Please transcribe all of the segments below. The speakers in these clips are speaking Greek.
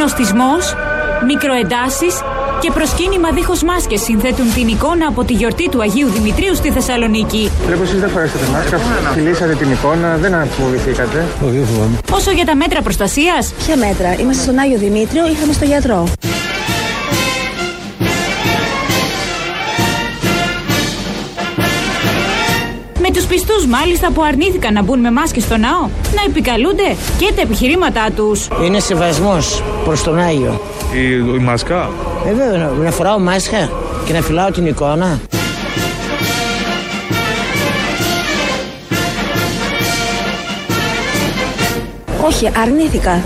συνοστισμός, μικροεντάσεις και προσκύνημα δίχως μάσκες συνθέτουν την εικόνα από τη γιορτή του Αγίου Δημητρίου στη Θεσσαλονίκη. Βλέπω εσείς δεν φορέσατε μάσκα, φιλήσατε την εικόνα, δεν αποφοβηθήκατε. Όσο για τα μέτρα προστασίας, Ποια μέτρα, είμαστε στον Άγιο Δημήτριο, είχαμε στο γιατρό. Μάλιστα που αρνήθηκαν να μπουν με μάσκες στο ναό, να επικαλούνται και τα επιχειρήματά τους. Είναι σεβασμός προς τον Άγιο. Η, η μάσκα; Ε, βέβαια, να, να φοράω μάσκα και να φυλάω την εικόνα. Όχι, αρνήθηκα.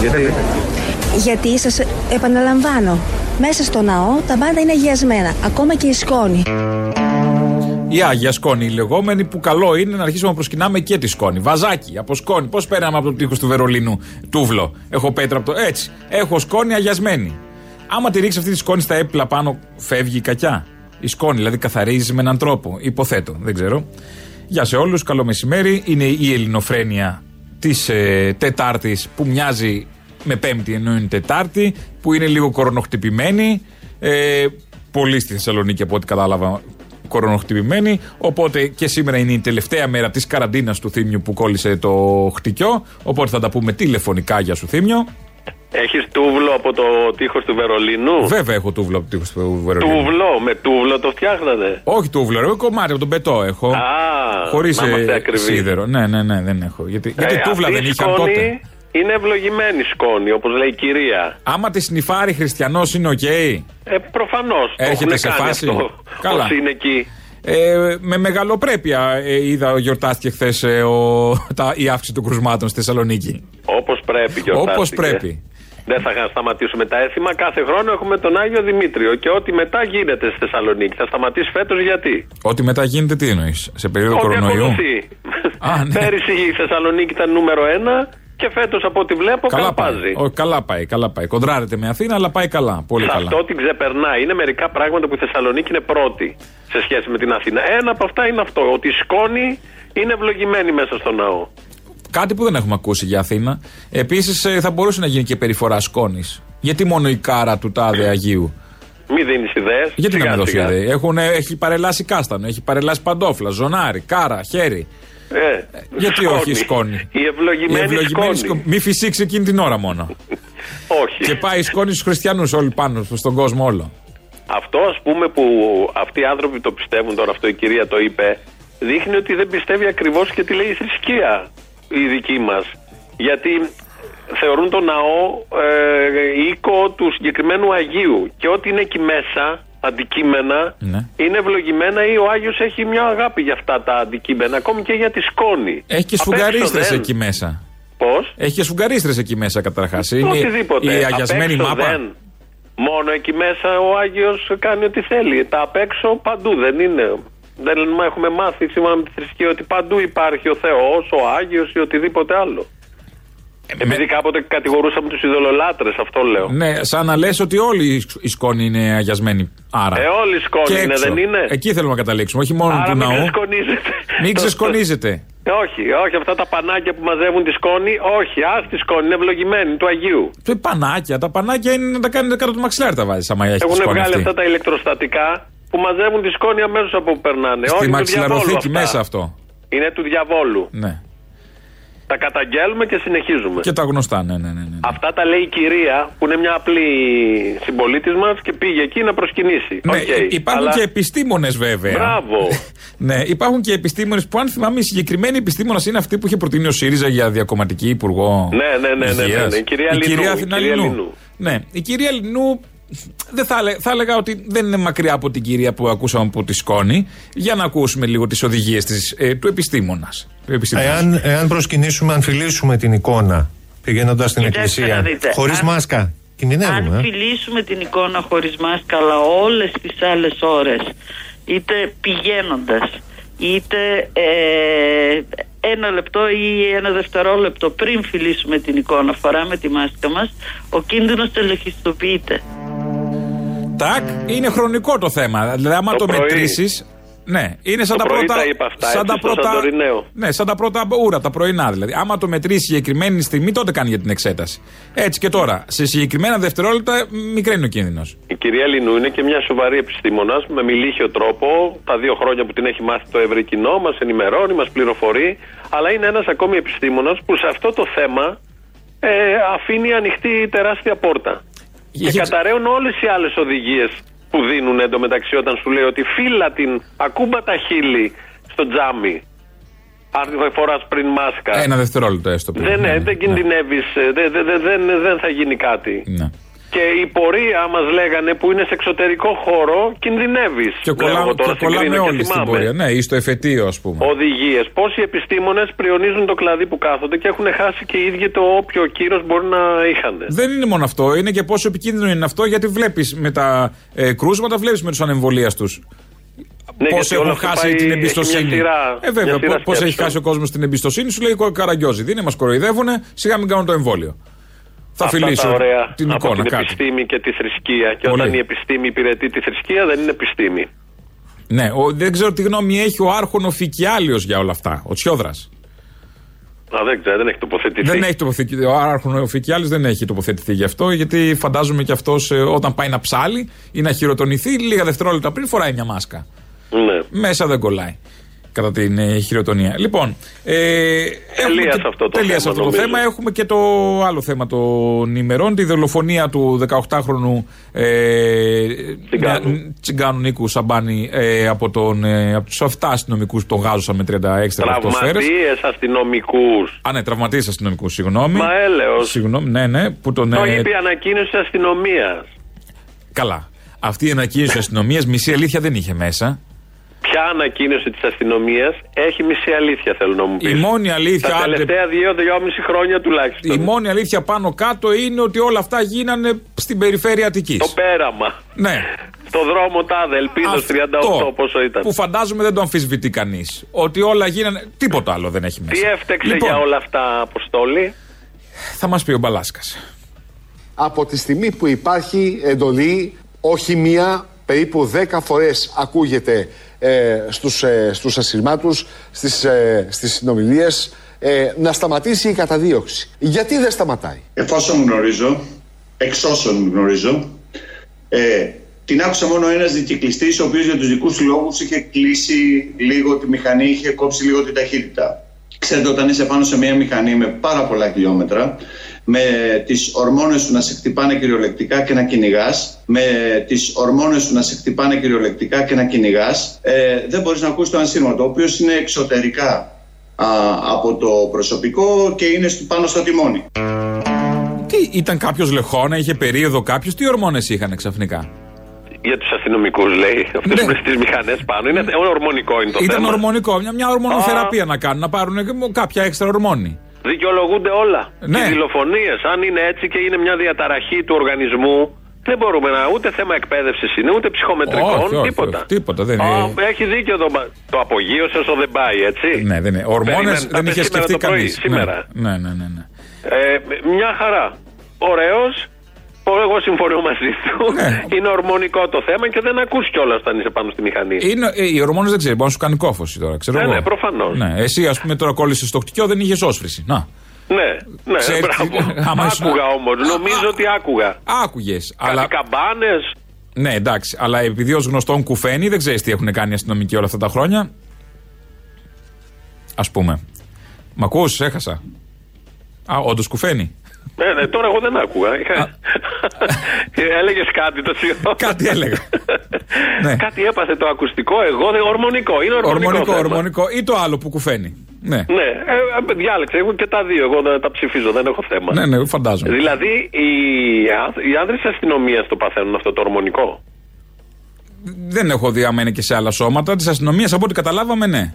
Γιατί; Γιατί σας επαναλαμβάνω, μέσα στο ναό τα πάντα είναι αγιασμένα, ακόμα και η σκόνη. Η Άγια Σκόνη, η λεγόμενη, που καλό είναι να αρχίσουμε να προσκυνάμε και τη σκόνη. Βαζάκι, από σκόνη. Πώς πέραμε από το τείχο του Βερολίνου, τούβλο. Έχω πέτρα από το. Έτσι. Έχω σκόνη αγιασμένη. Άμα τη ρίξει αυτή τη σκόνη στα έπιπλα πάνω, φεύγει η κακιά. Η σκόνη, δηλαδή καθαρίζει με έναν τρόπο. Υποθέτω, δεν ξέρω. Γεια σε όλους, καλό μεσημέρι. Είναι η ελληνοφρένεια της ε, Τετάρτης που μοιάζει με Πέμπτη ενώ είναι Τετάρτη, που είναι λίγο κορονοχτυπημένη. Ε, πολύ στη Θεσσαλονίκη από ό,τι κατάλαβα κορονοχτυπημένη. Οπότε και σήμερα είναι η τελευταία μέρα της καραντίνας του Θήμιου που κόλλησε το χτυκιό. Οπότε θα τα πούμε τηλεφωνικά για σου Θήμιο. Έχεις τούβλο από το τείχος του Βερολίνου; Βέβαια έχω τούβλο από το τείχος του Βερολίνου. Τούβλο, με τούβλο το φτιάχνατε; Όχι τούβλο, ρε, κομμάτι από τον πετό έχω. Α, Χωρίς να είμαστε ακριβείς. σίδερο. Ναι, ναι, ναι, δεν έχω. Γιατί, γιατί Ε, τούβλα αυτή δεν η είχαν σκόνη τότε. Είναι ευλογημένη σκόνη, όπως λέει η κυρία. Άμα τη σνιφάρει χριστιανός είναι οκ; Ε, Προφανώς. Έρχεται σε φάση. Αυτό, Καλά. Όσοι είναι εκεί. Ε, με μεγαλοπρέπεια ε, είδα γιορτάστηκε χθες ε, ο- τα- η αύξηση των κρουσμάτων στη Θεσσαλονίκη. Όπως πρέπει γιορτάστηκε. Όπως πρέπει. Δεν θα σταματήσουμε τα έθιμα. Κάθε χρόνο έχουμε τον Άγιο Δημήτριο. Και ό,τι μετά γίνεται στη Θεσσαλονίκη. Θα σταματήσει φέτος γιατί; Ό,τι μετά γίνεται, τι εννοείς, σε περίοδο Ό,τι κορονοϊού; ακολουθεί. Α, ναι. Πέρυσι η Θεσσαλονίκη ήταν νούμερο ένα. Και φέτος από ό,τι βλέπω Καλά πάει. καλπάζει. Ο, καλά πάει, καλά πάει. Κοντράρεται με Αθήνα, αλλά πάει καλά. Πολύ Σε καλά. αυτό την ξεπερνάει. Είναι μερικά πράγματα που η Θεσσαλονίκη είναι πρώτη σε σχέση με την Αθήνα. Ένα από αυτά είναι αυτό. Ότι η σκόνη είναι ευλογημένη μέσα στο ναό. Κάτι που δεν έχουμε ακούσει για Αθήνα. Επίσης θα μπορούσε να γίνει και περιφορά σκόνης. Γιατί μόνο η κάρα του τάδε Αγίου; Μη δίνεις ιδέες. Γιατί να με δώσει ιδέα. Έχουν, έχει παρελάσει κάστανο, έχει παρελάσει παντόφλα, ζωνάρι, κάρα, χέρι. Ε, Γιατί όχι η σκόνη. Η ευλογημένη, σκόνη. σκο- Μη φυσήξει εκείνη την ώρα μόνο. Όχι. και πάει η σκόνη στους χριστιανούς όλοι πάνω, στον κόσμο όλο. Αυτό ας πούμε που αυτοί οι άνθρωποι το πιστεύουν τώρα, αυτό η κυρία το είπε, δείχνει ότι δεν πιστεύει ακριβώς και τι λέει η θρησκεία η δική μας. Γιατί θεωρούν τον ναό ε, οίκο του συγκεκριμένου Αγίου και ό,τι είναι εκεί μέσα, αντικείμενα, Ναι. είναι ευλογημένα ή ο Άγιος έχει μια αγάπη για αυτά τα αντικείμενα, ακόμη και για τη σκόνη. Έχει και Απ' έξω σφουγγαρίστρες δεν. εκεί μέσα. Πώς; Έχει και σφουγγαρίστρες εκεί μέσα καταρχάς. Οτιδήποτε. η Απ' αγιασμένη έξω μάπα. δεν. Μόνο εκεί μέσα ο Άγιος κάνει ό,τι θέλει. Τα απ' έξω παντού δεν είναι. Δεν μα έχουμε μάθει σύμφωνα με τη θρησκεία ότι παντού υπάρχει ο Θεός, ο Άγιος ή οτιδήποτε άλλο. Επειδή κάποτε κατηγορούσαμε τους ειδωλολάτρες, αυτό λέω. Ναι, σαν να λες ότι όλη η σκ- η σκόνη είναι αγιασμένη. Άρα. Ε, όλη η σκόνη Και είναι, έξω. δεν είναι; Εκεί θέλουμε να καταλήξουμε, όχι μόνο Άρα του μην ναού. ξεσκονίζετε. Μην Το- ξεσκονίζετε. το- Όχι, όχι, αυτά τα πανάκια που μαζεύουν τη σκόνη, όχι, ας τη σκόνη, είναι ευλογημένη του Αγίου. Το πανάκια, τα πανάκια είναι να τα κάνετε κάτω του μαξιλάρι τα βάζεις. Άμα έχεις τη Έχουν σκόνη βγάλει αυτή. αυτά τα ηλεκτροστατικά που μαζεύουν τη σκόνη αμέσως από όπου περνάνε. Στη Όχι, του μαξιλαροθήκη διαβόλου αυτά. μέσα αυτό. Είναι του διαβόλου. Ναι. Τα καταγγέλουμε και συνεχίζουμε. Και τα γνωστά, ναι, ναι, ναι. ναι. Αυτά τα λέει η κυρία που είναι μια απλή συμπολίτης μας και πήγε εκεί να προσκυνήσει. Ναι, Οκ, υπάρχουν αλλά- και επιστήμονες βέβαια. Μπράβο. ναι, υπάρχουν και επιστήμονες που, αν θυμάμαι, η συγκεκριμένη επιστήμονα είναι αυτή που είχε προτείνει ο ΣΥΡΙΖΑ για διακομματική υπουργό. Ναι, ναι, ναι, ναι, ναι, υγείας. ναι, η κυρία Λινού, κυρία η Αθηνά κυρία Λινού. Λινού. Ναι, η κυρία Λινού δεν θα, έλεγα, θα έλεγα ότι δεν είναι μακριά από την κυρία που ακούσαμε από τη Σκόνη. Για να ακούσουμε λίγο τις οδηγίες ε, του επιστήμονας. Του επιστήμονας. Εάν, εάν προσκυνήσουμε, αν φιλήσουμε την εικόνα πηγαίνοντας στην Κοιτάξτε να εκκλησία, δείτε. χωρίς Αν- μάσκα, κινδυνεύουμε. Αν ε; φιλήσουμε την εικόνα χωρίς μάσκα αλλά όλες τις άλλες ώρες είτε πηγαίνοντας είτε ε, ένα λεπτό ή ένα δευτερόλεπτο πριν φιλήσουμε την εικόνα φοράμε τη μάσκα μας ο κίνδυνος τελεχιστοποιείται. Τάκ, είναι χρονικό το θέμα. Δηλαδή, άμα Το το, πρωί. μετρήσεις, Ναι, είναι σαν Το τα πρωί πρώτα. τα είπα αυτά, σαν έτσι, τα στο πρώτα Σαντορινέο. ναι, σαν τα πρώτα ούρα, τα πρωινά δηλαδή. Άμα το μετρήσεις συγκεκριμένη στιγμή, τότε κάνει για την εξέταση. Έτσι και τώρα. Σε συγκεκριμένα δευτερόλεπτα, μικραίνει ο κίνδυνος. Η κυρία Λινού είναι και μια σοβαρή επιστήμονας με μιλήχιο τρόπο. Τα δύο χρόνια που την έχει μάθει το ευρύ κοινό, μας ενημερώνει, μας πληροφορεί. Αλλά είναι ένας ακόμη επιστήμονας που σε αυτό το θέμα ε, αφήνει ανοιχτή τεράστια πόρτα. Και Είχε- καταραίουν όλες οι άλλες οδηγίες που δίνουν εντωμεταξύ όταν σου λέει ότι φύλλα την ακούμπα τα χείλη στο τζάμι. Αν φοράς πριν μάσκα. Ένα δευτερόλεπτο έστω. πριν. Δεν, Ναι, ναι, ναι, δεν κινδυνεύεις, δεν, δεν, δεν, δεν θα γίνει κάτι. ναι. Και η πορεία μας λέγανε που είναι σε εξωτερικό χώρο, κινδυνεύεις. Και, κολλάμε, και κολλάμε όλοι στην πορεία. Ναι, ή στο εφετείο, ας πούμε. Οδηγίες. Πόσοι επιστήμονες πριονίζουν το κλαδί που κάθονται και έχουν χάσει και οι ίδιοι το όποιο κύρος μπορεί να είχαν. Δεν είναι μόνο αυτό, είναι και πόσο επικίνδυνο είναι αυτό, γιατί βλέπεις με τα ε, κρούσματα, βλέπεις με τους ανεμβολίας τους. Ναι, Πώς γιατί όλο έχουν αυτό χάσει πάει- την έχει εμπιστοσύνη. μια σειρά- ε, βέβαια, μια σειρά πώς έχει σκέψεων. χάσει ο κόσμος την εμπιστοσύνη, σου λέει ο Καραγκιόζη. Δεν μας κοροϊδεύουν, σιγά μην κάνουν το εμβόλιο. Θα Αυτά φιλήσω τα ωραία την από εικόνα την κάτι. επιστήμη και τη θρησκεία. Και Πολύ. όταν η επιστήμη υπηρετεί τη θρησκεία, δεν είναι επιστήμη. Ναι, ο, δεν ξέρω τι γνώμη έχει ο Άρχονο Φικιάλιο για όλα αυτά. Ο Τσιόδρας. Α, δεν ξέρω, δεν έχει τοποθετηθεί. Δεν έχει τοποθετηθεί. Ο Άρχονο Φικιάλιο δεν έχει τοποθετηθεί γι' αυτό, γιατί φαντάζομαι και αυτός όταν πάει να ψάλει ή να χειροτονηθεί, λίγα δευτερόλεπτα πριν φοράει μια μάσκα. Ναι. Μέσα δεν κολλάει. Κατά την ε, χειροτονία. Λοιπόν. Ε, έχουμε Τελείας και- σε αυτό το τελείας θέμα, σε αυτό το νομίζω. θέμα. Έχουμε και το άλλο θέμα των ημερών. Τη δολοφονία του 18χρονου ε, Τσιγκάνου. Νια- Τσιγκάνου Νίκου Σαμπάνη ε, από, τον, ε, από τους 7 αστυνομικούς που τον γάζωσαν με 36 τελευταίο σφαίρε. Τραυματίες αστυνομικούς. Α, ναι, τραυματίες αστυνομικούς, συγγνώμη. Μα έλεος. Συγγνώμη, ναι, ναι. Που τον, Το ε, είπε η ανακοίνωση τη αστυνομίας. καλά. Αυτή η ανακοίνωση τη αστυνομίας μισή αλήθεια δεν είχε μέσα. Ποια ανακοίνωση της αστυνομίας έχει μισή αλήθεια, θέλω να μου πεις. Η μόνη αλήθεια, Τα άντε- τελευταία δύο-δυόμιση χρόνια τουλάχιστον. Η μόνη αλήθεια πάνω κάτω είναι ότι όλα αυτά γίνανε στην περιφέρεια Αττικής. Το πέραμα. Ναι. Στο δρόμο τάδε, ελπίδος 38, πόσο ήταν. Που φαντάζομαι δεν το αμφισβητεί κανείς. Ότι όλα γίνανε. Τίποτα άλλο δεν έχει μέσα. Τι έφτεξε Λοιπόν, για όλα αυτά, Αποστόλη; Θα μας πει ο Μπαλάσκας. από τη στιγμή που υπάρχει εντολή όχι μία, περίπου 10 φορές ακούγεται ε, στους, ε, στους ασυρμάτους, στις, ε, στις συνομιλίες, ε, να σταματήσει η καταδίωξη. Γιατί δεν σταματάει; Εφόσον γνωρίζω, εξ όσων γνωρίζω, ε, την άκουσα μόνο ένας δικυκλιστής ο οποίος για τους δικούς του λόγους είχε κλείσει λίγο τη μηχανή, είχε κόψει λίγο την ταχύτητα. Ξέρετε όταν είσαι πάνω σε μια μηχανή με πάρα πολλά χιλιόμετρα, με τις ορμόνες σου να σε χτυπάνε κυριολεκτικά και να κυνηγάς, με τις ορμόνες σου να σε χτυπάνε κυριολεκτικά και να κυνηγάς, ε, δεν μπορείς να ακούσεις το ανσύρματο, ο οποίος είναι εξωτερικά α, από το προσωπικό και είναι στο- πάνω στο τιμόνι. Τι ήταν κάποιος λεχόνα, είχε περίοδο κάποιος, τι ορμόνες είχαν ξαφνικά; Για τους αστυνομικούς, λέει. Αυτού Ναι. που είναι στις μηχανές πάνω. Είναι ορμονικό είναι το Ήταν θέμα. ορμονικό, μια, μια ορμονοθεραπεία να κάνουν, να πάρουν και κάποια έξτρα ορμόνη. Δικαιολογούνται όλα. Ναι. Οι δολοφονίε, αν είναι έτσι και είναι μια διαταραχή του οργανισμού, δεν μπορούμε να. ούτε θέμα εκπαίδευσης είναι, ούτε ψυχομετρικών, Όχι, όχι, τίποτα. όχι, τίποτα, δεν Ω, είναι. Έχει δίκιο το, το απογείωσε όσο δεν πάει, έτσι. Ναι, δεν είναι. Ορμόνες Περιμένω, δεν θα είχε πες σήμερα σκεφτεί το πρωί, κανεί. σήμερα. Ναι, ναι, ναι. ναι. Ε, μια χαρά. Ωραίος. Εγώ συμφωνώ μαζί του. Ναι. Είναι ορμονικό το θέμα και δεν ακούς κιόλας όταν είσαι πάνω στη μηχανή. Είναι, ε, οι ορμόνες δεν ξέρει, μπορεί να σου κάνει κόφωση τώρα. Ξέρω Ναι, εγώ. ναι, προφανώς. Ναι, εσύ, ας πούμε, τώρα κόλλησες στο χτυκιό, δεν είχες όσφρηση. Να. Ναι, ναι, Ξέρεις τι- μπράβο. άμα ήσουν- Άκουγα όμως. Νομίζω ότι άκουγα. Άκουγες. Κάτι Αλλά... καμπάνες. Ναι, εντάξει. Αλλά επειδή ως γνωστόν κουφαίνει, δεν ξέρεις τι έχουν κάνει οι αστυνομικοί όλα αυτά τα χρόνια. Α πούμε. Μ' ακούς, έχασα. Α, όντως κουφαίνει. Ναι, ναι, τώρα εγώ δεν άκουγα. Είχα... Έλεγες κάτι το σιωπή. Κάτι έλεγα. Ναι. Κάτι έπαθε το ακουστικό. Εγώ δεν. Ορμονικό. Είναι ορμονικό. Ορμονικό, θέμα. ορμονικό. Ή το άλλο που κουφαίνει. Ναι. Ναι, ε, ε, διάλεξε. Εγώ και τα δύο. Εγώ δεν τα ψηφίζω. Δεν έχω θέμα. Ναι, ναι, φαντάζομαι. Δηλαδή, οι, ά- οι άνδρες της αστυνομίας το παθαίνουν αυτό το ορμονικό; Δεν έχω δει άμα είναι και σε άλλα σώματα. Της αστυνομίας, από ό,τι καταλάβαμε, ναι.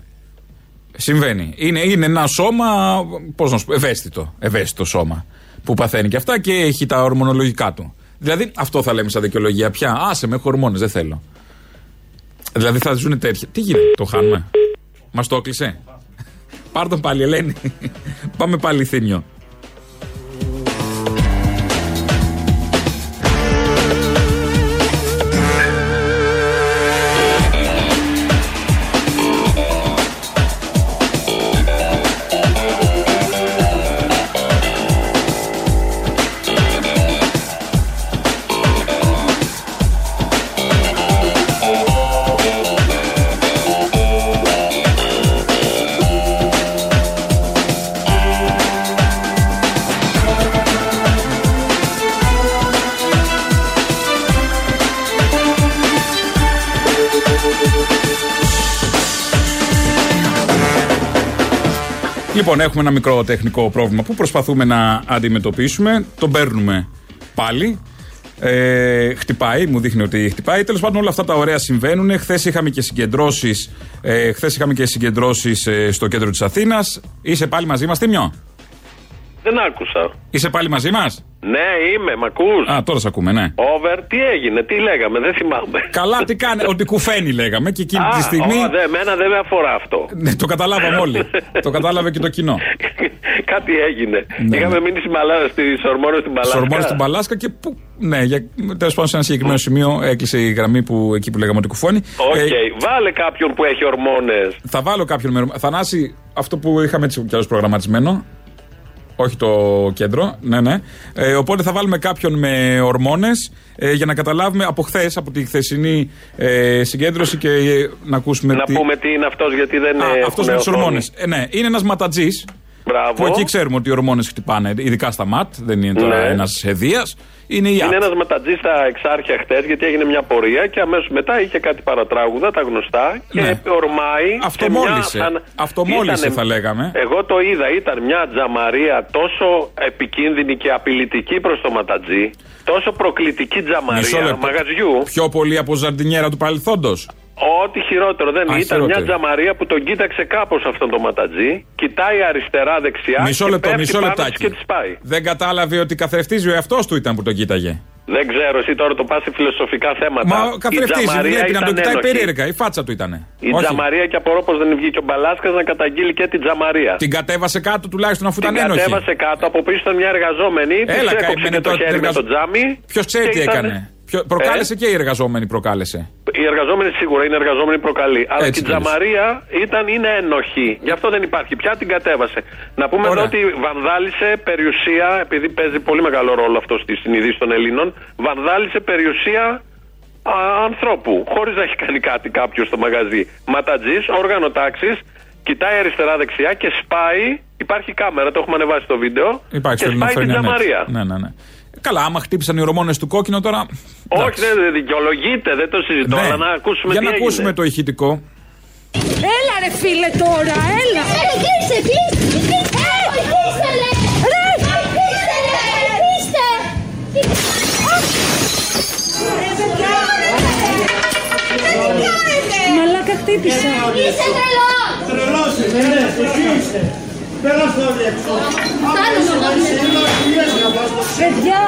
Συμβαίνει. Είναι, είναι ένα σώμα, πώς να σου πω, ευαίσθητο. Ευαίσθητο σώμα. Που παθαίνει και αυτά και έχει τα ορμονολογικά του. Δηλαδή, αυτό θα λέμε σαν δικαιολογία πια. Άσε με, έχω ορμόνες, δεν θέλω. Δηλαδή θα ζουν τέτοια. Τι γίνεται, το χάνουμε; Μας το έκλεισε; Πάρ' τον πάλι, Ελένη. Πάμε πάλι θύμιο. Λοιπόν, έχουμε ένα μικρό τεχνικό πρόβλημα που προσπαθούμε να αντιμετωπίσουμε. Τον παίρνουμε πάλι. Ε, χτυπάει, μου δείχνει ότι χτυπάει. Τέλος πάντων, όλα αυτά τα ωραία συμβαίνουν. Χθες είχαμε και συγκεντρώσεις ε, χθες είχαμε και συγκεντρώσεις, ε, στο κέντρο της Αθήνας. Είσαι πάλι μαζί μας, Τίμιο; Δεν άκουσα. Είσαι πάλι μαζί μας; Ναι, είμαι, μ' ακούς; Α, τώρα σε ακούμε, ναι. Over, τι έγινε, τι λέγαμε, δεν θυμάμαι. Καλά, τι κάνει, ότι κουφαίνει λέγαμε και εκείνη Α, τη στιγμή. ω, δε, εμένα δεν με αφορά αυτό. Ναι, το καταλάβαμε όλοι. το κατάλαβε και το κοινό. Κάτι έγινε. Ναι, Είχαμε ναι. μείνει στις Μαλά- στις ορμόνες στην Παλάσκα. Στου ορμόνες στην Παλάσκα και που. Ναι, για, τέλος πάντων σε ένα συγκεκριμένο σημείο έκλεισε η γραμμή που, εκεί που λέγαμε ότι κουφώνει. Οκ, Ε, βάλε κάποιον που έχει ορμόνες. θα βάλω κάποιον με. Θανάση, αυτό που είχαμε έτσι κι άλλως προγραμματισμένο. Όχι το κέντρο, ναι, ναι. Ε, οπότε θα βάλουμε κάποιον με ορμόνες ε, για να καταλάβουμε από χθες, από τη χθεσινή ε, συγκέντρωση και ε, να ακούσουμε. Να τι... πούμε τι είναι αυτός γιατί δεν είναι. Αυτός με τις ορμόνες. Ε, ναι, είναι ένας ματατζής. Μπράβο. Που εκεί ξέρουμε ότι οι ορμόνες χτυπάνε, ειδικά στα ματ. Δεν είναι τώρα Ναι. ένας εδίας. Είναι η Είναι ΑΠ. ένας ματατζή στα εξάρχεια χτες γιατί έγινε μια πορεία και αμέσως μετά είχε κάτι παρατράγουδα, τα γνωστά και Ναι. ορμάει. Αυτό σε μια μόλισε. σαν- Αυτό μόλισε Ήτανε- θα λέγαμε. Εγώ το είδα, ήταν μια τζαμαρία τόσο επικίνδυνη και απειλητική προς το ματατζή, τόσο προκλητική Μισό τζαμαρία λεπτό. μαγαζιού. Πιο πολύ από ζαρντινιέρα του παρελθόντος. Ό,τι χειρότερο δεν Α, ήταν χειρότερο. μια τζαμαρία που τον κοίταξε κάπως αυτόν τον ματατζή, κοιτάει αριστερά-δεξιά Μισό και λεπτό, πέφτει μισό πάνω λεπτάκι. της και της πάει. Δεν κατάλαβε ότι καθρεφτίζει ο εαυτός του ήταν που τον κοίταγε. Δεν ξέρω, εσύ τώρα το πας σε φιλοσοφικά θέματα. Μα Η καθρεφτίζει, τζαμαρία βλέπει να τον ήταν κοιτάει ένοχη. περίεργα. Η φάτσα του ήταν. Η τζαμαρία και απορώ πως δεν βγήκε ο Μπαλάσκας να καταγγείλει και την τζαμαρία. Την κατέβασε κάτω τουλάχιστον αφού Την ήταν ένοχη. κατέβασε κάτω, από πίσω ήταν μια εργαζόμενη. Της Έλα, έκοψε καημένη και το τώρα την χέρι με εργαζο- το τζάμι. Ποιος ξέρει και τι ήταν- έκανε. Ποιο- Προκάλεσε Ε; και η εργαζόμενη προκάλεσε; Η εργαζόμενη σίγουρα είναι εργαζόμενη προκαλεί. Αλλά Έτσι και η κι αλλιώς. τζαμαρία ήταν, είναι ένοχη. Γι' αυτό δεν υπάρχει. Πια την κατέβασε. Να πούμε Ωραία. εδώ ότι βανδάλισε περιουσία, επειδή παίζει πολύ μεγάλο ρόλο αυτό στη συνειδήση των Ελλήνων, βανδάλισε περιουσία α, ανθρώπου. Χωρίς να έχει κάνει κάτι κάποιος στο μαγαζί. Ματατζής, όργανο τάξης, κοιτάει αριστερά-δεξιά και σπάει. Υπάρχει κάμερα, το έχουμε ανεβάσει το βίντεο. Υπάρχει και στο σπάει την Ελληνοφρένια Net. τζαμαρία. Ναι, ναι, ναι. Καλά, άμα χτύπησαν οι ορμόνες του κόκκινο τώρα. Όχι, δεν δεν δικαιολογείται, δεν το συζητώ, Ναι. αλλά να ακούσουμε Για τι να έγινε. ακούσουμε το ηχητικό. Έλα ρε φίλε τώρα, έλα. Έλα, κλείσε, κλείσε, κλείσε. Κλείσε, ρε. Ρε. Κλείσε, ρε. Κλείσε. Μαλάκα χτύπησα. Είσαι τρελός. Τρελός είσαι, ναι, εσύ είσαι. Πέρα στο έξω. Παιδιά.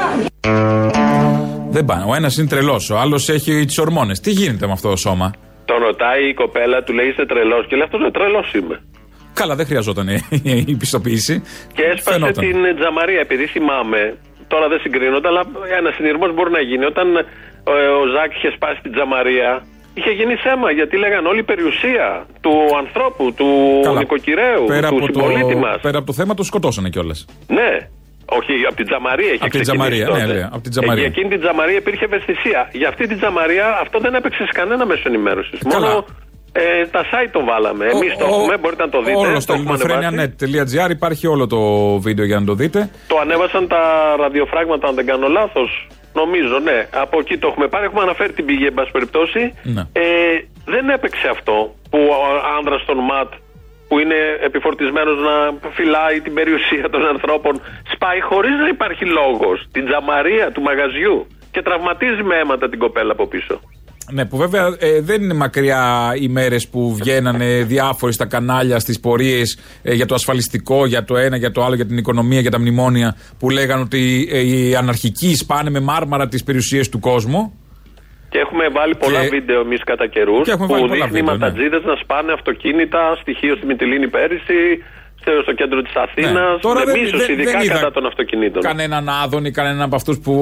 Δεν πάνε. Ο ένας είναι τρελός, ο άλλος έχει τις ορμόνες. Τι γίνεται με αυτό το σώμα; Τον ρωτάει η κοπέλα, του λέει είσαι τρελός και λέει αυτός τρελός είμαι. Καλά, δεν χρειαζόταν η πιστοποίηση. Και έσπασε Φαινόταν. την τζαμαρία, επειδή θυμάμαι, τώρα δεν συγκρίνονται, αλλά ένα συνειρμός μπορεί να γίνει. Όταν ε, ο Ζακ είχε σπάσει την τζαμαρία, είχε γίνει θέμα γιατί λέγαν όλη η περιουσία του ανθρώπου, του Καλά. νοικοκυρέου, Πέρα του από, συμπολίτη το, μας. πέρα από το θέμα, το σκοτώσανε κιόλας. Ναι. Όχι, από την τζαμαρία είχε Απ' την ξεκινήσει τζαμαρία, τότε. ναι, λέει, απ' την τζαμαρία. Ε, Για εκείνη την τζαμαρία υπήρχε ευαισθησία. Για αυτή την τζαμαρία αυτό δεν έπαιξε σε κανένα μέσο ενημέρωσης. Καλά. Μόνο ε, τα site το βάλαμε. Εμείς το έχουμε, μπορείτε να το δείτε. Όλος το στο έχουμε ανεβάσει. ελληνοφρένια.net.gr υπάρχει όλο το βίντεο για να το δείτε. Το ανέβασαν τα ραδιοφράγματα, αν δεν κάνω λάθος. Νομίζω, ναι. Από εκεί το έχουμε πάρει. Έχουμε αναφέρει την πηγή, εν πάση περιπτώσει. Ναι. Ε, δεν έπαιξε αυτό που ο άνδρας των ΜΑΤ που είναι επιφορτισμένος να φυλάει την περιουσία των ανθρώπων σπάει χωρίς να υπάρχει λόγος την τζαμαρία του μαγαζιού και τραυματίζει με αίματα την κοπέλα από πίσω. Ναι, που βέβαια ε, δεν είναι μακριά οι μέρες που βγαίνανε διάφοροι στα κανάλια, στις πορείες για το ασφαλιστικό, για το ένα, για το άλλο, για την οικονομία, για τα μνημόνια, που λέγανε ότι ε, οι αναρχικοί σπάνε με μάρμαρα τις περιουσίες του κόσμου. Και έχουμε βάλει πολλά Και- βίντεο εμείς κατά καιρούς Και έχουμε που βάλει πολλά δείχνει βίντεο, ναι. ματατζίδε να σπάνε αυτοκίνητα, στοιχείο στη Μυτιλίνη πέρυσι, στο- στο κέντρο της Αθήνας. Ναι. Τώρα με δεν- μίσος, δεν- ειδικά δεν είδα κατά των αυτοκινήτων. Κανέναν άδων ή κανέναν από αυτούς που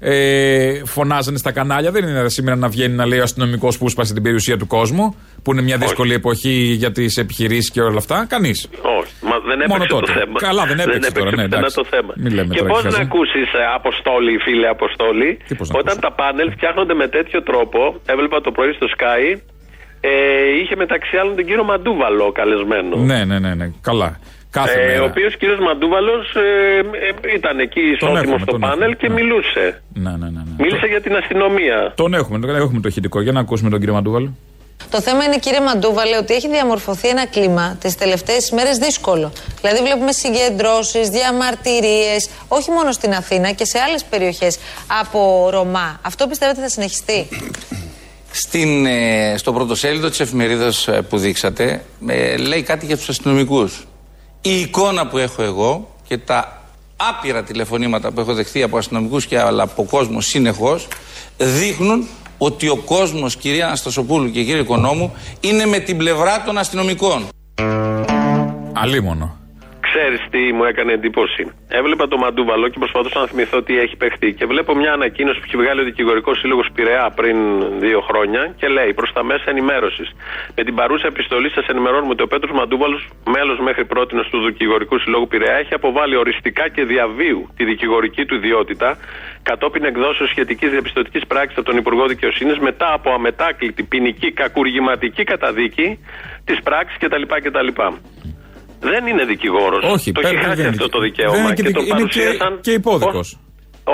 ε, φωνάζανε στα κανάλια. Δεν είναι σήμερα να βγαίνει να λέει ο αστυνομικός που σπάσε την περιουσία του κόσμου, που είναι μια δύσκολη εποχή για τις επιχειρήσεις και όλα αυτά. Κανείς. Όχι, μα δεν έπαιξε Μόνο το τότε. θέμα. Καλά, δεν έπαιξε τώρα, ναι, πουθενά εντάξει. το θέμα. Μην λέμε και τώρα πώς χαζά. να ακούσεις, Αποστόλη, φίλε Αποστόλη, πώς να όταν τα πάνελ φτιάχνονται με τέτοιο τρόπο, έβλεπα το πρωί στο Sky, ε, είχε μεταξύ άλλων τον κύριο Μαντούβαλο καλεσμένο. Ναι, ναι, ναι, ναι. Καλά. Κάθε Ε, μέρα. ο οποίος κύριος Μαντούβαλος ε, ε, ήταν εκεί Τον ισότιμος έχουμε, στο τον πάνελ έχουμε, και ναι. μιλούσε. Ναι, ναι, ναι. ναι. Μίλησε για την αστυνομία. Τον έχουμε, τον έχουμε το ηχητικό. Για να ακούσουμε τον κύριο Μαντούβαλο. Το θέμα είναι, κύριε Μαντούβαλε, ότι έχει διαμορφωθεί ένα κλίμα τις τελευταίες ημέρε δύσκολο. Δηλαδή, βλέπουμε συγκεντρώσεις, διαμαρτυρίες, όχι μόνο στην Αθήνα και σε άλλες περιοχές από Ρωμά. Αυτό πιστεύετε θα συνεχιστεί; Στην, ε, στο πρωτοσέλιδο της εφημερίδας ε, που δείξατε ε, λέει κάτι για τους αστυνομικούς. Η εικόνα που έχω εγώ και τα άπειρα τηλεφωνήματα που έχω δεχθεί από αστυνομικούς και αλλά από κόσμο συνεχώς δείχνουν ότι ο κόσμος κυρία Αναστασοπούλου και κύριε Οικονόμου είναι με την πλευρά των αστυνομικών. Αλίμονο. Ξέρεις τι μου έκανε εντύπωση. Έβλεπα το Μαντούβαλο και προσπαθούσα να θυμηθώ τι έχει παιχτεί. Και βλέπω μια ανακοίνωση που έχει βγάλει ο Δικηγορικός Σύλλογος Πειραιά πριν δύο χρόνια και λέει προς τα μέσα ενημέρωσης. Με την παρούσα επιστολή σας ενημερώνουμε ότι ο Πέτρος Μαντούβαλος, μέλος μέχρι πρώτη του Δικηγορικού Συλλόγου Πειραιά, έχει αποβάλει οριστικά και διαβίου τη δικηγορική του ιδιότητα κατόπιν εκδόσεως σχετικής διαπιστωτικής πράξης από τον Υπουργό Δικαιοσύνης μετά από αμετάκλητη ποινική κακουργηματική καταδίκη της πράξης κτλ. Δεν είναι δικηγόρος. Όχι, το πέρα- έχει δεν χάσει είναι αυτό το δικη- δικαίωμα δεν είναι και, και τον δικη- είναι και- παρουσίασαν. και υπόδικος.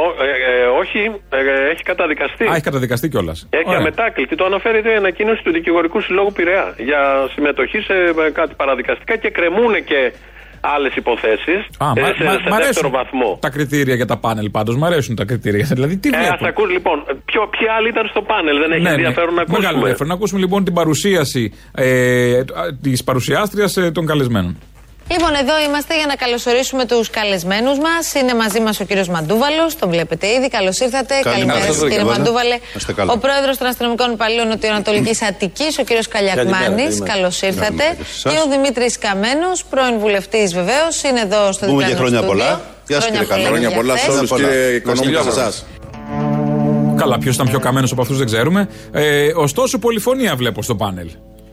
Ω- ε, ε, όχι, ε, έχει καταδικαστεί. Α, έχει καταδικαστεί κιόλας. Έχει αμετάκλητη. Το αναφέρει η ανακοίνωση του Δικηγορικού Συλλόγου Πειραιά για συμμετοχή σε ε, κάτι παραδικαστικά και κρεμούν και άλλες υποθέσεις Α, σε, μα, σε μα- μ' δεύτερο αρέσουν βαθμό. τα κριτήρια για τα πάνελ πάντως. Μ' αρέσουν τα κριτήρια. Δηλαδή, τι Ε, ας βλέπω. ακούς, λοιπόν, ποιο, ποιοι άλλοι ήταν στο πάνελ, δεν έχει Ναι, ναι. ενδιαφέρον να ακούσουμε. Μεγάλο ενδιαφέρον. Να ακούσουμε λοιπόν την παρουσίαση ε, της παρουσιάστριας ε, των καλεσμένων. Λοιπόν, εδώ είμαστε για να καλωσορίσουμε τους καλεσμένους μας. Είναι μαζί μας ο κύριος Μαντούβαλος, τον βλέπετε ήδη. Καλώς ήρθατε. Καλημέρα Καλημέρα σας, σα, κύριε καλημέρα. Μαντούβαλε. Να είστε καλά. Ο πρόεδρος των αστυνομικών υπαλλήλων Νοτιοανατολικής Αττικής, ο κύριος Καλιακμάνης. Καλημέρα. Καλώς ήρθατε. Καλημέρα και σε εσάς. Και ο Δημήτρης Καμένος, πρώην βουλευτής βεβαίως, είναι εδώ στο Πούμε διπλανό και χρόνια στούντιο. πολλά. Γεια σας, κύριε Καμένο. Χρόνια πολλά σε για όλους, χθες. κύριε Οικονόμου, και σε Βασιλιάδο. εσάς. Καλά, ποιος ήταν πιο καμένος από αυτούς δεν ξέρουμε. Ε, ωστόσο, πολυφωνία βλέπω στο πάνελ.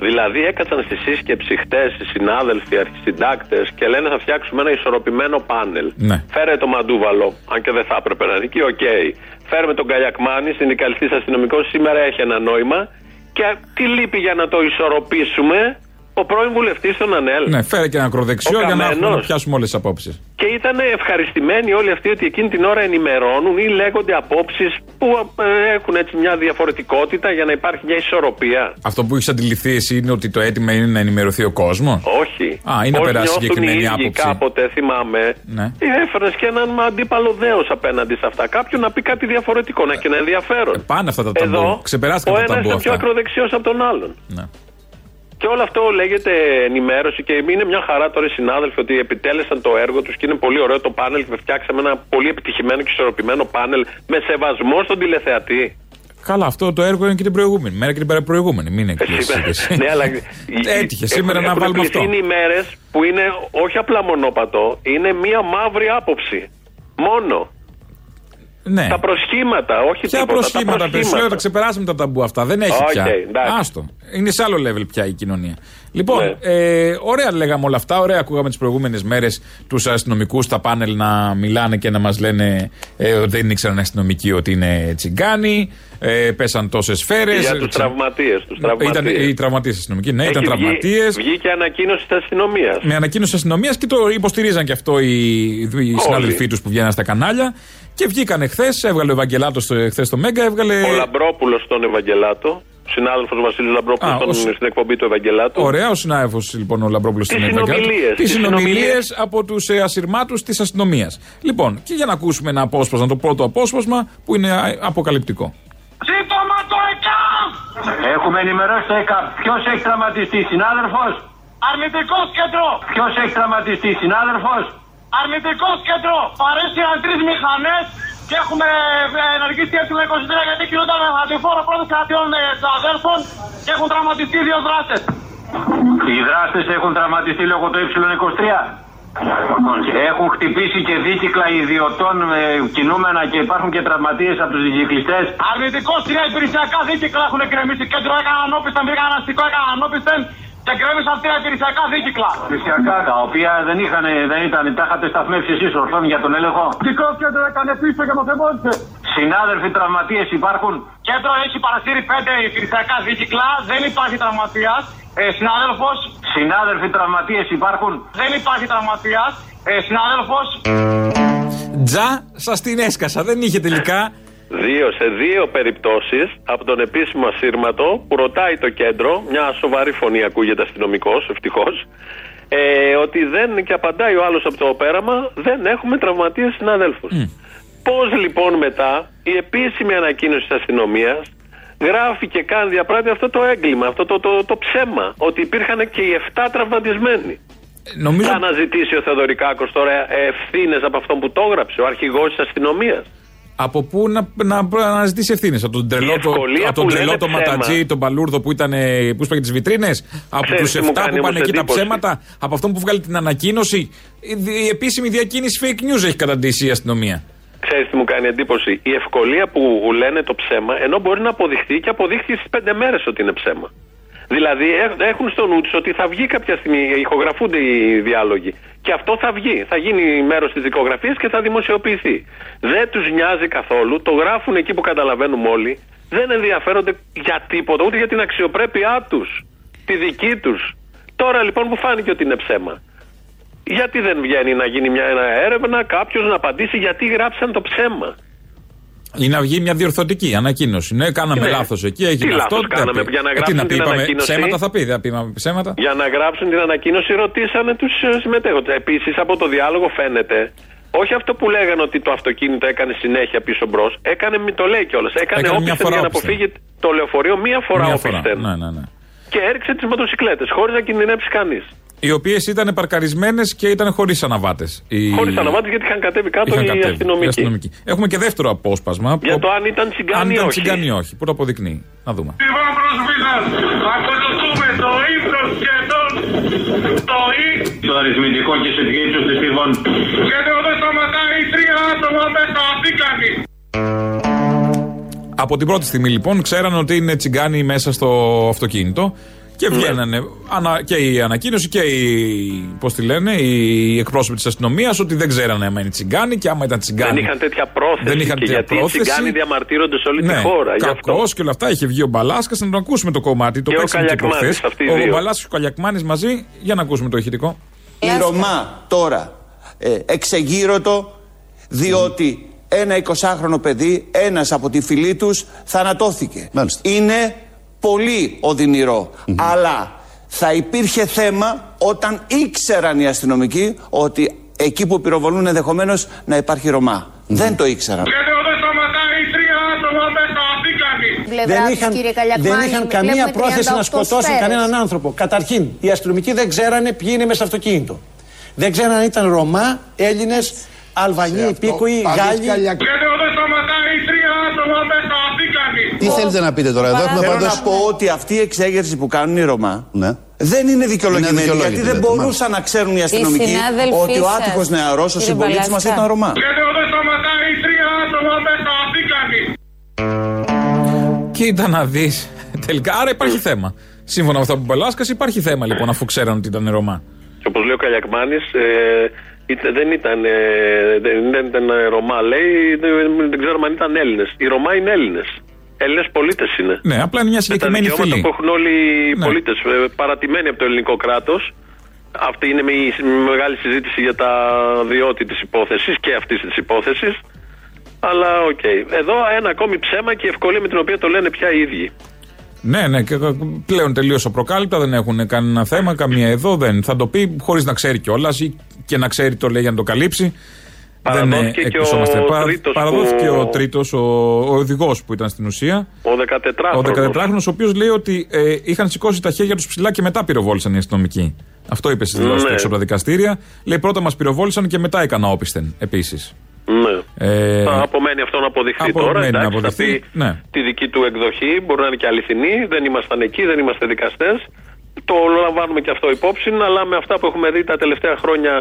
Δηλαδή έκατσαν στη σύσκεψη χτες οι συνάδελφοι, οι αρχισυντάκτες και λένε θα φτιάξουμε ένα ισορροπημένο πάνελ. Ναι. Φέρε το Μαντούβαλο, αν και δεν θα έπρεπε να είναι εκεί, οκ. Φέρουμε τον Καλιακμάνη, συνδικαλιστή αστυνομικό, σήμερα έχει ένα νόημα. Και τι λείπει για να το ισορροπήσουμε, ο πρώην βουλευτής των ΑΝΕΛ. Ναι, φέρε και ένα ακροδεξιό Ο για να, έχουμε Καμένος. να πιάσουμε όλες τις απόψεις. Και ήταν ευχαριστημένοι όλοι αυτοί ότι εκείνη την ώρα ενημερώνουν ή λέγονται απόψεις που ε, έχουν έτσι μια διαφορετικότητα για να υπάρχει μια ισορροπία. Αυτό που έχεις αντιληφθεί εσύ είναι ότι το αίτημα είναι να ενημερωθεί ο κόσμος; Όχι. Α, είναι να Πώς περάσει νιώθουν συγκεκριμένη οι ίδιοι άποψη. Κάποτε θυμάμαι. Ναι. Έφερες και έναν αντίπαλο δέος απέναντι σε αυτά. Κάποιον να πει κάτι διαφορετικό, να έχει ένα ενδιαφέρον. Πάνε αυτά τα ταμπού. Εδώ, Ξεπεράστηκαν ο τα ένας ταμπού είναι πιο αυτά. ακροδεξιός από τον άλλον. Ναι. Και όλο αυτό λέγεται ενημέρωση και είναι μια χαρά τώρα οι συνάδελφοι ότι επιτέλεσαν το έργο τους και είναι πολύ ωραίο το πάνελ και φτιάξαμε ένα πολύ επιτυχημένο και ισορροπημένο πάνελ με σεβασμό στον τηλεθεατή. Καλά, αυτό το έργο είναι και την προηγούμενη μέρα και την παραπροηγούμενη. Μην εκπλήσει. ναι, αλλά Έτυχε σήμερα έχουν- να έχουν βάλουμε πληθεί αυτό. Είναι οι μέρες που είναι όχι απλά μονόπατο, είναι μία μαύρη άποψη. Μόνο. Ναι. Τα προσχήματα, όχι Ποια τίποτα. προσχήματα, τα παιδιά, λέω, τα ξεπεράσαμε τα ταμπού αυτά. Δεν έχει Οκ, πια. εντάξει. Άστο. Είναι σε άλλο level πια η κοινωνία. Λοιπόν, Ναι. ε, ωραία λέγαμε όλα αυτά. Ωραία ακούγαμε τις προηγούμενες μέρες τους αστυνομικούς στα πάνελ να μιλάνε και να μας λένε ε, ότι δεν ήξεραν αστυνομικοί ότι είναι τσιγκάνοι. Ε, πέσαν τόσες σφαίρες. Για τους τραυματίες. Τους Ήταν τραυματίες. οι τραυματίες αστυνομικοί. Ναι, Έχει ήταν βγει- τραυματίες. Βγήκε ανακοίνωση της αστυνομίας. Με ανακοίνωση αστυνομίας και το υποστηρίζαν και αυτό οι, οι συνάδελφοί τους που βγαίναν στα κανάλια. Και βγήκαν χθες, έβγαλε ο Ευαγγελάτος χθες στο Μέγκα, έβγαλε. Ο Λαμπρόπουλος στον Ευαγγελάτο. Συνάδελφος Βασίλης Λαμπρόπουλος Α, στον- ο- στην εκπομπή του Ευαγγελάτου. Ωραία, ο συνάδελφος λοιπόν ο Λαμπρόπουλος Τις συνομιλίες, Τις τις συνομιλίες συνομιλίες. από τους ε, ασυρμάτους της αστυνομίας. Λοιπόν, και για να ακούσουμε ένα απόσπασμα, το πρώτο απόσπασμα που είναι α, αποκαλυπτικό. Σύντομα το ΕΚΑΒ! Έχουμε ενημερώσει το ΕΚΑΒ. Ποιος έχει τραυματιστεί, συνάδελφος; Αρνητικός κέντρο. Ποιος έχει τραυματιστεί, συνάδελφος; Αρνητικός κέντρο. Παρέστηκαν τρεις μηχανές και έχουμε ε, ενεργήσει έτσι με 23 γιατί κινούνταν με αντιφόρο πρώτων κρατιών ε, των αδέλφων και έχουν τραυματιστεί δύο δράστες. Οι δράστες έχουν τραυματιστεί λόγω του Y23. Έχουν χτυπήσει και δίκυκλα ιδιωτών με κινούμενα και υπάρχουν και τραυματίες από τους δικυκλιστέ. Αρνητικός τρία υπηρεσιακά δίκυκλα έχουν κρεμίσει. Κέντρο έκαναν όπισθεν, βρήκαν ένα αστικό, έκαναν όπισθεν και κρέμισαν τρία υπηρεσιακά δίκυκλα. Υπηρεσιακά, τα οποία δεν, είχαν, δεν ήταν, τα είχατε σταθμεύσει εσείς ορθόν για τον έλεγχο; Δικό κέντρο έκανε πίσω και μα εμπόδισε. Συνάδελφοι τραυματίες υπάρχουν; Κέντρο έχει παρασύρει πέντε υπηρεσιακά δίκυκλα, δεν υπάρχει τραυματίας. Ε, Συνάδελφος. Συνάδελφοι τραυματίες υπάρχουν; Δεν υπάρχει τραυματίας. Ε, Συνάδελφος. Τζα, σας την έσκασα. Δεν είχε τελικά. Δύο, σε δύο περιπτώσεις από τον επίσημο ασύρματο που ρωτάει το κέντρο, μια σοβαρή φωνή ακούγεται αστυνομικός, ευτυχώς, ε, ότι δεν, και απαντάει ο άλλος από το πέραμα, δεν έχουμε τραυματίες συναδέλφους. Πώς λοιπόν μετά η επίσημη ανακοίνωση της αστυνομίας γράφει και κάνει διαπράττει αυτό το έγκλημα, αυτό το, το, το ψέμα, ότι υπήρχαν και οι 7 τραυματισμένοι. Νομίζω... Θα αναζητήσει ο Θεοδωρικάκος τώρα ευθύνες από αυτόν που το έγραψε, ο αρχηγός της αστυνομίας. Από πού να, να, να αναζητήσει ευθύνες, από τον τρελό, το, ευκολία από τον που τρελό λένε το ψέμα. Ματατζή, τον Παλούρδο που, ήταν, ε, που σπάγε τις βιτρίνες, από Ξέρεις τους τι μου 7 κάνει που πάνε όμως εκεί τα εντύπωση; ψέματα, από αυτόν που βγάλει την ανακοίνωση. Η, η επίσημη διακίνηση fake news έχει καταντήσει η αστυνομία. Ξέρεις τι μου κάνει εντύπωση; Η ευκολία που λένε το ψέμα, ενώ μπορεί να αποδειχθεί και αποδείχθηκε στις πέντε μέρες ότι είναι ψέμα. Δηλαδή έχ- έχουν στο νου τους ότι θα βγει κάποια στιγμή, ηχογραφούνται οι διάλογοι. Και αυτό θα βγει. Θα γίνει μέρος της δικογραφίας και θα δημοσιοποιηθεί. Δεν τους νοιάζει καθόλου. Το γράφουν εκεί που καταλαβαίνουμε όλοι. Δεν ενδιαφέρονται για τίποτα, ούτε για την αξιοπρέπειά τους. Τη δική τους. Τώρα λοιπόν που φάνηκε ότι είναι ψέμα. Γιατί δεν βγαίνει να γίνει μια ένα έρευνα, κάποιος να απαντήσει γιατί γράψαν το ψέμα. Ή να βγει μια διορθωτική ανακοίνωση. Ναι, κάναμε Ναι. λάθος εκεί, Τι έγινε λάθος αυτό. κάναμε, δεν πει. για να Ε, τι γράψουν να πει, την είπαμε ανακοίνωση; ψέματα θα πει, δεν είπαμε ψέματα. Για να γράψουν την ανακοίνωση, ρωτήσανε τους συμμετέχοντες. Επίσης, από το διάλογο φαίνεται, όχι αυτό που λέγανε ότι το αυτοκίνητο έκανε συνέχεια πίσω μπρος, έκανε, μη το λέει κιόλας. Έκανε, Έκανε μια όπισθεν φορά για να όπισθεν. αποφύγει το λεωφορείο μία φορά Μια φορά. όπισθεν. Ναι, ναι, ναι. Και έριξε τις μοτοσυκλέτες, χωρίς να κινδυνεύσει κανείς. Οι οποίες ήταν παρκαρισμένε και ήταν χωρίς αναβάτες. Οι... Χωρίς αναβάτες γιατί είχαν κατέβει κάτω Είχαν οι κατέβει, αστυνομικοί. οι αστυνομικοί. Έχουμε και δεύτερο απόσπασμα. Για που- το αν ήταν τσιγκάνοι αν ή ήταν όχι. τσιγκάνοι ή όχι. Πού το αποδεικνύει. Να δούμε. Λοιπόν, προσβήτας, ακολουθούμε το ύψος σχεδόν το ύ Το αριθμητικό και σε ύψος της τριβών. και το δεν σταματάει τρία άτομα μέσα αθήκανοι. Από την πρώτη στιγμή λοιπόν ξέραν ότι είναι τσιγκάνοι μέσα στο αυτοκίνητο και Ναι. βγαίνανε ανα- και η ανακοίνωση και οι, πώς τη λένε, οι εκπρόσωποι της αστυνομίας ότι δεν ξέρανε άμα είναι τσιγκάνοι και άμα ήταν τσιγκάνοι. Δεν είχαν τέτοια πρόθεση. Δεν είχαν και τέτοια γιατί πρόθεση. οι τσιγκάνοι διαμαρτύρονται σε όλη ναι, τη χώρα. γι' αυτό. κακός και όλα αυτά. Είχε βγει ο Μπαλάσκας να τον ακούσουμε το κομμάτι. Το Και ο παίξαμε και Καλιακμάνης, προχθές. αυτοί οι Ο δύο. Μπαλάσκας και ο Καλιακμάνης μαζί. Για να ακούσουμε το ηχητικό. Η Ρωμά τώρα ε, εξεγείρωτο διότι ένα 20χρονο παιδί, ένας από τη φυλή τους θανατώθηκε. Είναι πολύ οδυνηρό. Αλλά θα υπήρχε θέμα όταν ήξεραν οι αστυνομικοί ότι εκεί που πυροβολούν ενδεχομένως να υπάρχει Ρωμά. Δεν το ήξεραν. Και το δεν σταματάει τρία άτομα μέσα αθήκανοι. δεν είχαν, δεν είχαν καμία πρόθεση να σκοτώσουν κανέναν άνθρωπο. Καταρχήν, οι αστυνομικοί δεν ξέρανε ποιοι είναι μέσα στο αυτοκίνητο. Δεν ξέρανε αν ήταν Ρωμά, Έλληνες, Αλβανοί, υπήκοοι, Γάλλοι. Τι θέλετε να πείτε τώρα, εδώ έχουμε Θέλω πάντως... να πω ότι αυτή η εξέγερση που κάνουν οι Ρωμά Ναι. δεν είναι δικαιολογημένη. Είναι δικαιολόγητη, γιατί δεν λέτε, μπορούσαν να ξέρουν οι αστυνομικοί συνάδελφοί ότι ο σας, άτυχος νεαρός, ο κύριε συμπολίτης μας Μπαλάσκα. ήταν Ρωμά. Και το δεν σταματάει τρία άτομα μέσα αθήκανοι. Κοίτα να δεις. Τελικά, άρα υπάρχει θέμα. Σύμφωνα με αυτά που Μπαλάσκα, υπάρχει θέμα λοιπόν αφού ξέραν ότι ήταν Ρωμά. Και όπως λέει ο Καλιακμάνης, δεν ήταν, ε, δεν, δεν ήταν ε, Ρωμά, λέει. Δεν, δεν ξέρουμε αν ήταν Έλληνες. Οι Ρωμά είναι Έλληνες. Έλληνες πολίτες είναι. Ναι, απλά είναι μια Με τα συγκεκριμένη δικαιώματα φυλή. που έχουν όλοι οι Ναι. πολίτες, παρατημένοι από το ελληνικό κράτος. Αυτή είναι η η μεγάλη συζήτηση για τα διότι της υπόθεσης και αυτής της υπόθεσης. Αλλά οκ. Εδώ ένα ακόμη ψέμα και η ευκολία με την οποία το λένε πια οι ίδιοι. Ναι, ναι, και πλέον τελείως απροκάλυπτα, δεν έχουν κανένα θέμα, καμία εδώ δεν. Θα το πει χωρίς να ξέρει κιόλας ή και να ξέρει το λέει για να το καλύψει. Παραδόθηκε δεν και εκπλησσόμαστε. ο Παρα- τρίτος Παραδόθηκε που- ο τρίτος, ο, ο οδηγός που ήταν στην ουσία. Ο 14χρονο. Ο 14χρονο, ο οποίος λέει ότι ε, είχαν σηκώσει τα χέρια τους ψηλά και μετά πυροβόλησαν οι αστυνομικοί. Αυτό είπε στις δηλώσεις Ναι. του έξω από τα δικαστήρια. Λέει πρώτα μας πυροβόλησαν και μετά έκανα όπισθεν επίσης. Ναι. Ε, Θα απομένει αυτό να αποδειχθεί απομένει τώρα. να Εντάξει, αποδειχθεί, θα πει ναι. τη δική του εκδοχή. Μπορεί να είναι και αληθινή. Δεν ήμασταν εκεί, δεν είμαστε δικαστές. Το λαμβάνουμε και αυτό υπόψη. Αλλά με αυτά που έχουμε δει τα τελευταία χρόνια,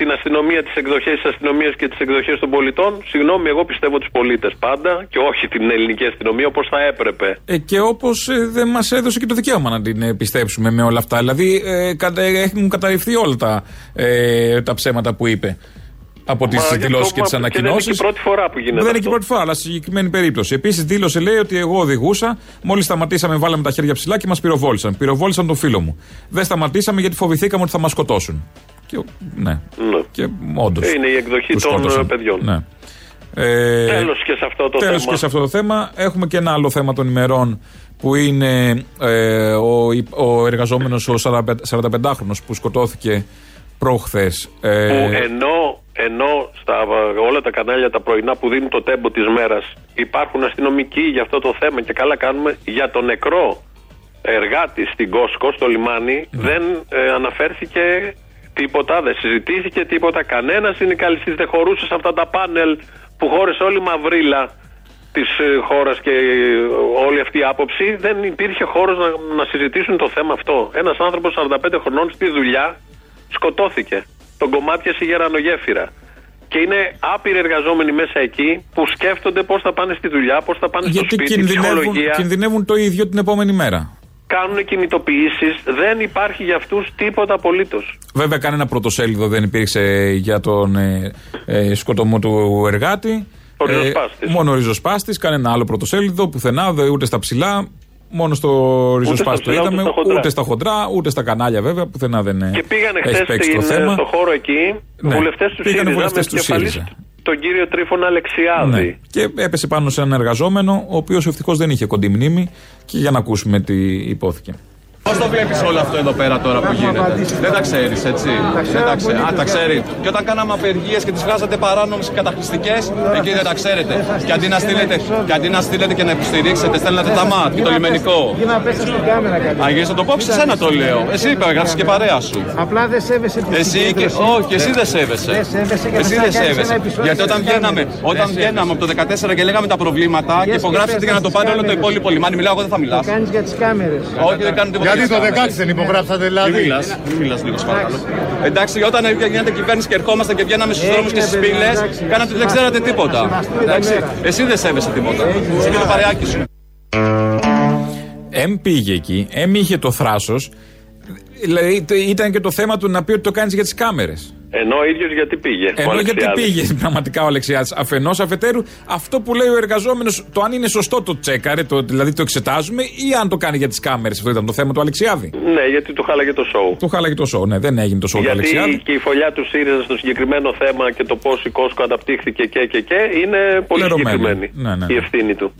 την αστυνομία, τις εκδοχές της αστυνομίας και τις εκδοχές των πολιτών, συγγνώμη, εγώ πιστεύω τους πολίτες πάντα και όχι την ελληνική αστυνομία όπως θα έπρεπε. Ε, και όπως δεν μας έδωσε και το δικαίωμα να την ε, πιστέψουμε με όλα αυτά. Δηλαδή ε, κατα, έχουν καταρριφθεί όλα τα, ε, τα ψέματα που είπε από τις Μα, γι' δηλώσεις αυτό, και τις μα, ανακοινώσει. Και δεν είναι και η πρώτη φορά που γίνεται. Δεν είναι και αυτό. η πρώτη φορά, αλλά στη συγκεκριμένη περίπτωση. Επίσης δήλωσε, λέει, ότι εγώ οδηγούσα, μόλις σταματήσαμε, βάλαμε τα χέρια ψηλά και μας πυροβόλησαν. Πυροβόλησαν τον φίλο μου. Δεν σταματήσαμε γιατί φοβηθήκαμε ότι θα μας σκοτώσουν. Και, ναι. Ναι. Και όντως. Είναι η εκδοχή των, ε, παιδιών. Ναι. Ε, Τέλος και σε αυτό το τέλος θέμα. και σε αυτό το θέμα. Έχουμε και ένα άλλο θέμα των ημερών που είναι ε, ο, ο εργαζόμενος ο 45χρονος που σκοτώθηκε προχθές. Ε, Που ενώ, ενώ στα όλα τα κανάλια τα πρωινά που δίνουν το τέμπο της μέρας υπάρχουν αστυνομικοί για αυτό το θέμα και καλά κάνουμε για τον νεκρό εργάτη στην Κόσκο, στο λιμάνι, δεν ε, αναφέρθηκε τίποτα, δεν συζητήθηκε τίποτα. Κανένας συνδικαλιστής δεν χωρούσε σε αυτά τα πάνελ που χώρεσε όλη η μαυρίλα της ε, χώρας και ε, όλη αυτή η άποψη. Δεν υπήρχε χώρος να, να συζητήσουν το θέμα αυτό. Ένας άνθρωπος 45 χρονών στη δουλειά σκοτώθηκε. Τον κομμάτιασε η γερανογέφυρα. Και είναι άπειροι εργαζόμενοι μέσα εκεί που σκέφτονται πώς θα πάνε στη δουλειά, πώς θα πάνε γιατί στο σπίτι, κινδυνεύουν, ψυχολογία. κινδυνεύουν το ίδιο την επόμενη μέρα. Κάνουν κινητοποιήσεις. Δεν υπάρχει για αυτούς τίποτα απολύτως. Βέβαια, κανένα πρωτοσέλιδο δεν υπήρξε για τον ε, ε, σκοτωμό του εργάτη. Ο ριζοσπάστης. μόνο ο ριζοσπάστης. Κανένα άλλο πρωτοσέλιδο πουθενά, δε, ούτε στα ψηλά. Μόνο στο ριζοσπάστη το ψηλά, ούτε είδαμε. στα χοντρά. Ούτε στα χοντρά, ούτε στα κανάλια βέβαια. Πουθενά δεν ε, Και πήγανε έχει χθες παίξει το θέμα. στο χώρο εκεί Ναι. βουλευτές του Πήγανε ΣΥΡΙΖΑ βουλευτές με του επικεφαλής ΣΥΡΙΖΑ. τον κύριο Τρίφωνα Αλεξιάδη. Ναι. Και έπεσε πάνω σε έναν εργαζόμενο, ο οποίος ευτυχώς δεν είχε κοντή μνήμη. Και για να ακούσουμε τι υπόθηκε. Πώς το βλέπεις όλο αυτό εδώ πέρα τώρα που γίνεται; Δεν τα ξέρεις, έτσι; Δεν τα ξέρει. Α, τα ξέρει. Και όταν κάναμε απεργίες και τις βγάζατε παράνομες και καταχρηστικές, εκεί δεν τα ξέρετε. Και αντί να στείλετε και, αντί να, στείλετε και να υποστηρίξετε, στέλνετε τα ΜΑΤ και το λιμενικό. Για να πέσει στην κάμερα κάτι. Αν να το πω, σε σένα το λέω. Εσύ είπα, γράφεις και παρέα σου. Απλά δεν σέβεσαι τη Εσύ και, συγκέντρωση. όχι, εσύ δεν σέβεσαι. Δεν σέβεσαι και Εσύ θα δεν κάνεις σέβεσαι. ένα επεισόδιο Γιατί όταν στις βγαίναμε, κάμερες. όταν Δεν βγαίναμε από το 14 και λέγαμε τα προβλήματα και Βγες και υπογράψετε πες για να στις το πάρει όλο το κάμερες. υπόλοιπο λιμάνι, μιλάω, εγώ δεν θα μιλάς. Το κάνεις για τις κάμερες. Όχι, δεν κάνω τίποτα. Γιατί για τις το κάμερες. 16 δεν υπογράψατε, δηλαδή. Μην μιλάς, μην μιλάς λίγο, σε παρακαλώ. Εντάξει, όταν γίνεται κυβέρνηση και ερχόμαστε και βγαίναμε στους δρόμους και στις Έγινε, πύλε, εντάξει. κάνατε ότι δεν ξέρατε τίποτα. Εντάξει, εσύ δεν σέβεσαι τίποτα. Εσύ και το παρεάκι σου. Εμ πήγε εκεί, εμ είχε το θράσος. Δηλαδή το- ήταν και το θέμα του να πει ότι το κάνεις για τις κάμερες. Ενώ ο ίδιος γιατί πήγε. ο Ενώ γιατί Αλεξιάδης. πήγε πραγματικά ο Αλεξιάδης. Αφενός, αφετέρου, αυτό που λέει ο εργαζόμενος, το αν είναι σωστό το τσέκαρε, το, δηλαδή το εξετάζουμε, ή αν το κάνει για τις κάμερες. Αυτό ήταν το θέμα του Αλεξιάδη. Ναι, γιατί του χάλαγε το σοου. Του χάλαγε το σοου, ναι, δεν έγινε το σοου του Γιατί Αλεξιάδη. και η φωλιά του ΣΥΡΙΖΑ στο συγκεκριμένο θέμα και το πώς η Κόσκο αναπτύχθηκε και και και είναι πολύ Λερωμένη. συγκεκριμένη Ναι, ναι, ναι. η ευθύνη του.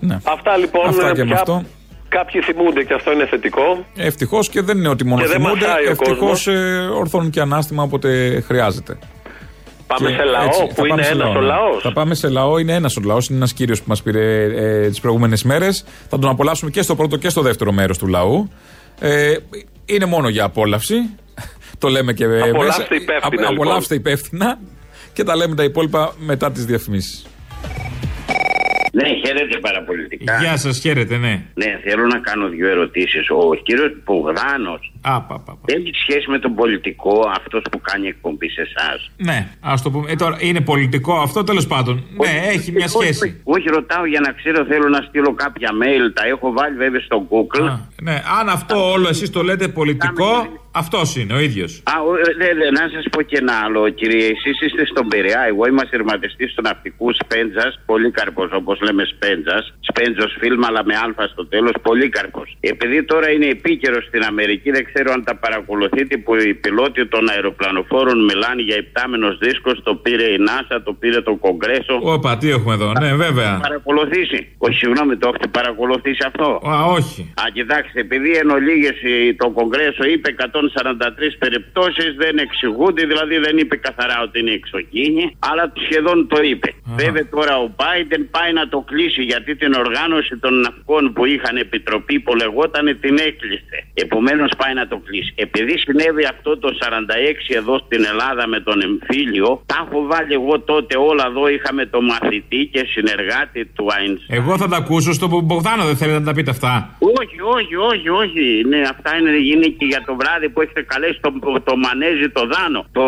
Ναι. Αυτά λοιπόν Αυτά και πια με αυτό. Κάποιοι θυμούνται και αυτό είναι θετικό. Ευτυχώς και δεν είναι ότι μόνο Και δεν θυμούνται. μασάει ο Ευτυχώς κόσμος. ορθώνουν και ανάστημα όποτε χρειάζεται. Πάμε Και σε λαό έτσι, που θα είναι πάμε σε ένας λαό, ο ναι. λαός. Θα πάμε σε λαό, είναι ένας ο λαός. Είναι ένας κύριος που μας πήρε ε, τις προηγούμενες μέρες. Θα τον απολαύσουμε και στο πρώτο και στο δεύτερο μέρος του λαού. Ε, είναι μόνο για απόλαυση. το λέμε και ε, Απολαύστε μέσα. υπεύθυνα, Α- λοιπόν. Απολαύστε υπεύθυνα. Και τα λέμε τα υπόλοιπα μετά τις διαφημίσεις. Ναι, χαίρετε παραπολιτικά. Γεια σας, χαίρετε, ναι. Ναι, θέλω να κάνω δύο ερωτήσεις. Ο κύριος Πογδάνος Α, πα, πα, πα. έχει σχέση με τον πολιτικό αυτός που κάνει εκπομπή σε εσάς; Ναι, ας το πούμε. Ε, τώρα, είναι πολιτικό αυτό, τέλος πάντων. Ναι, έχει μια σχέση. Όχι, όχι, ρωτάω για να ξέρω, θέλω να στείλω κάποια mail. Τα έχω βάλει βέβαια στο Google. Ναι, αν αυτό όλο εσείς το λέτε πολιτικό, αυτός είναι ο ίδιος. Α, ο, ε, δε, δε, να σας πω και ένα άλλο, κύριε. Εσείς είστε στον Πειραιά. Εγώ είμαι θερματιστή του ναυτικού Σπέντζας. Πολύ καρπός, όπως λέμε Σπέντζας. Σπέντζος φιλμ, αλλά με αλφα στο τέλος. Πολύ καρπός. Επειδή τώρα είναι επίκαιρος στην Αμερική, δεν ξέρω αν τα παρακολουθείτε, που οι πιλότοι των αεροπλανοφόρων μιλάνε για υπτάμενο δίσκος. Το πήρε η NASA, το πήρε το Κογκρέσο. Όπα, τι έχουμε εδώ, ναι, βέβαια. Παρακολουθήσει. Όχι, συγγνώμη, το έχετε παρακολουθήσει αυτό; Α, όχι. Α, κοιτάξτε, επειδή εν ολίγες η- το Κογκρέσο είπε 143 περιπτώσεις, δεν εξηγούνται, δηλαδή δεν είπε καθαρά ότι είναι εξωγήινη, αλλά σχεδόν το είπε. Βέβαια τώρα ο Biden πάει να το κλείσει γιατί την οργάνωση των ναυτικών που είχαν επιτροπή που λεγόταν την έκλεισε. Επομένως πάει να το κλείσει. Επειδή συνέβη αυτό το 46 εδώ στην Ελλάδα με τον εμφύλιο, τα έχω βάλει εγώ τότε όλα εδώ. Είχαμε το μαθητή και συνεργάτη του Einstein. Εγώ θα τα ακούσω στο Μπογδάνο, δεν θέλετε να τα πείτε αυτά. Όχι, όχι, όχι, όχι. Ναι, αυτά είναι, είναι και για το βράδυ που έχετε καλέσει το, το μανέζι το δάνο. Το,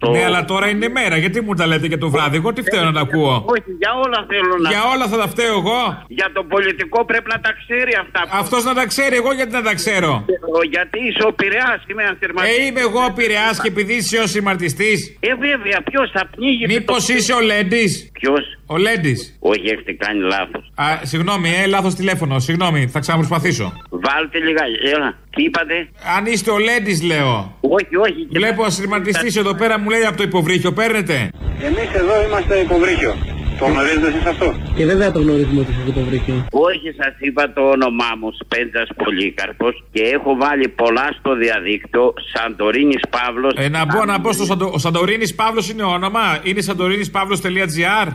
το... Ναι, αλλά τώρα είναι μέρα, γιατί μου τα λέτε και το βράδυ. Εγώ τι φταίω να τα ακούω; Όχι, για όλα θέλω να. Για όλα θα τα φταίω εγώ; Για το πολιτικό πρέπει να τα ξέρει αυτά. Αυτός να τα ξέρει, εγώ γιατί να τα ξέρω; Ο- Γιατί είσαι ο Πειραιάς, είμαι ανθερματικός. Ε, είμαι εγώ ο Πειραιάς και επειδή είσαι ο συμμαρτιστή. Ε, βέβαια, ποιος θα πνίγει. Μήπως είσαι ο Λέντι. Ποιος; Ο Λέντι. Όχι, έχετε κάνει λάθος. Α, συγγνώμη, ε, λάθος τηλέφωνο. Συγγνώμη, θα ξαναπροσπαθήσω. Βάλτε λιγάκι. Έλα. Τι είπατε; Αν είστε ο Λέντι, λέω. Όχι, όχι. Βλέπω ασυρματιστής εδώ πέρα μου λέει από το υποβρύχιο. Παίρνετε. Εμείς εδώ είμαστε υποβρύχιο. Το γνωρίζετε εσείς αυτό; Και βέβαια το γνωρίζουμε ότι είσαι υποβρύχιο. Όχι, σας είπα το όνομά μου, Σπέντζας Πολύκαρπος και έχω βάλει πολλά στο διαδίκτυο. Σαντορίνης Παύλος. Ε, να μπω, να μπω στο Σαντο... Ο Σαντορίνης Παύλος είναι όνομα; Είναι σαντορίνηπαύλο.gr.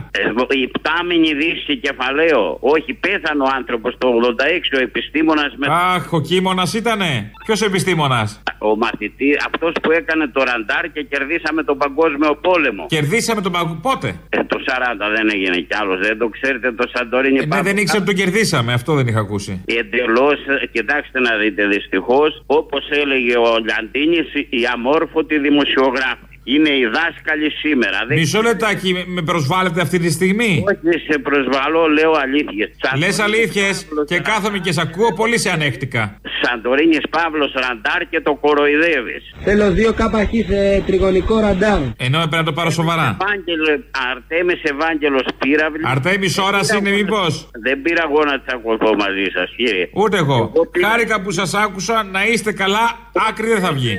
Η πτάμενη δύση κεφαλαίο. Όχι, πέθανε ο άνθρωπος το 86, ο επιστήμονας με. Αχ, ο κείμονα ήτανε. Ποιος επιστήμονας; Ο μαθητή, αυτός που έκανε το ραντάρ και κερδίσαμε τον παγκόσμιο πόλεμο. Κερδίσαμε τον παγκόσμιο. Πότε; Ε, το 40 δεν έγινε κι άλλος. Δεν το ξέρετε το Σαντορίνη Ε, ναι, δεν ήξερα ότι τον κερδίσαμε. Αυτό δεν είχα ακούσει. Εντελώς, κοιτάξτε να δείτε, δυστυχώς, όπως έλεγε ο Λιαντίνης, η αμόρφωτη δημοσιογράφη. Είναι οι δάσκαλοι σήμερα. Δεν Μισό λεπτάκι, με- με προσβάλλετε αυτή τη στιγμή; Όχι, σε προσβαλώ, λέω αλήθειες. Λες αλήθειες και κάθομαι και σε ακούω πολύ σε ανέχτηκα. Σαντορίνης Παύλος Ραντάρ και το κοροϊδεύεις. Θέλω δύο κάπαχη σε τριγωνικό ραντάρ. Ενώ έπρεπε να το πάρω σοβαρά. Ευάγγελο, Αρτέμι Ευάγγελο Πύραυλη. Αρτέμι ώρα είναι μήπως; Δεν πήρα εγώ να τσακωθώ μαζί σας, κύριε. Ούτε εγώ. Χάρηκα που σας άκουσα να είστε καλά. Άκρη δεν θα βγει.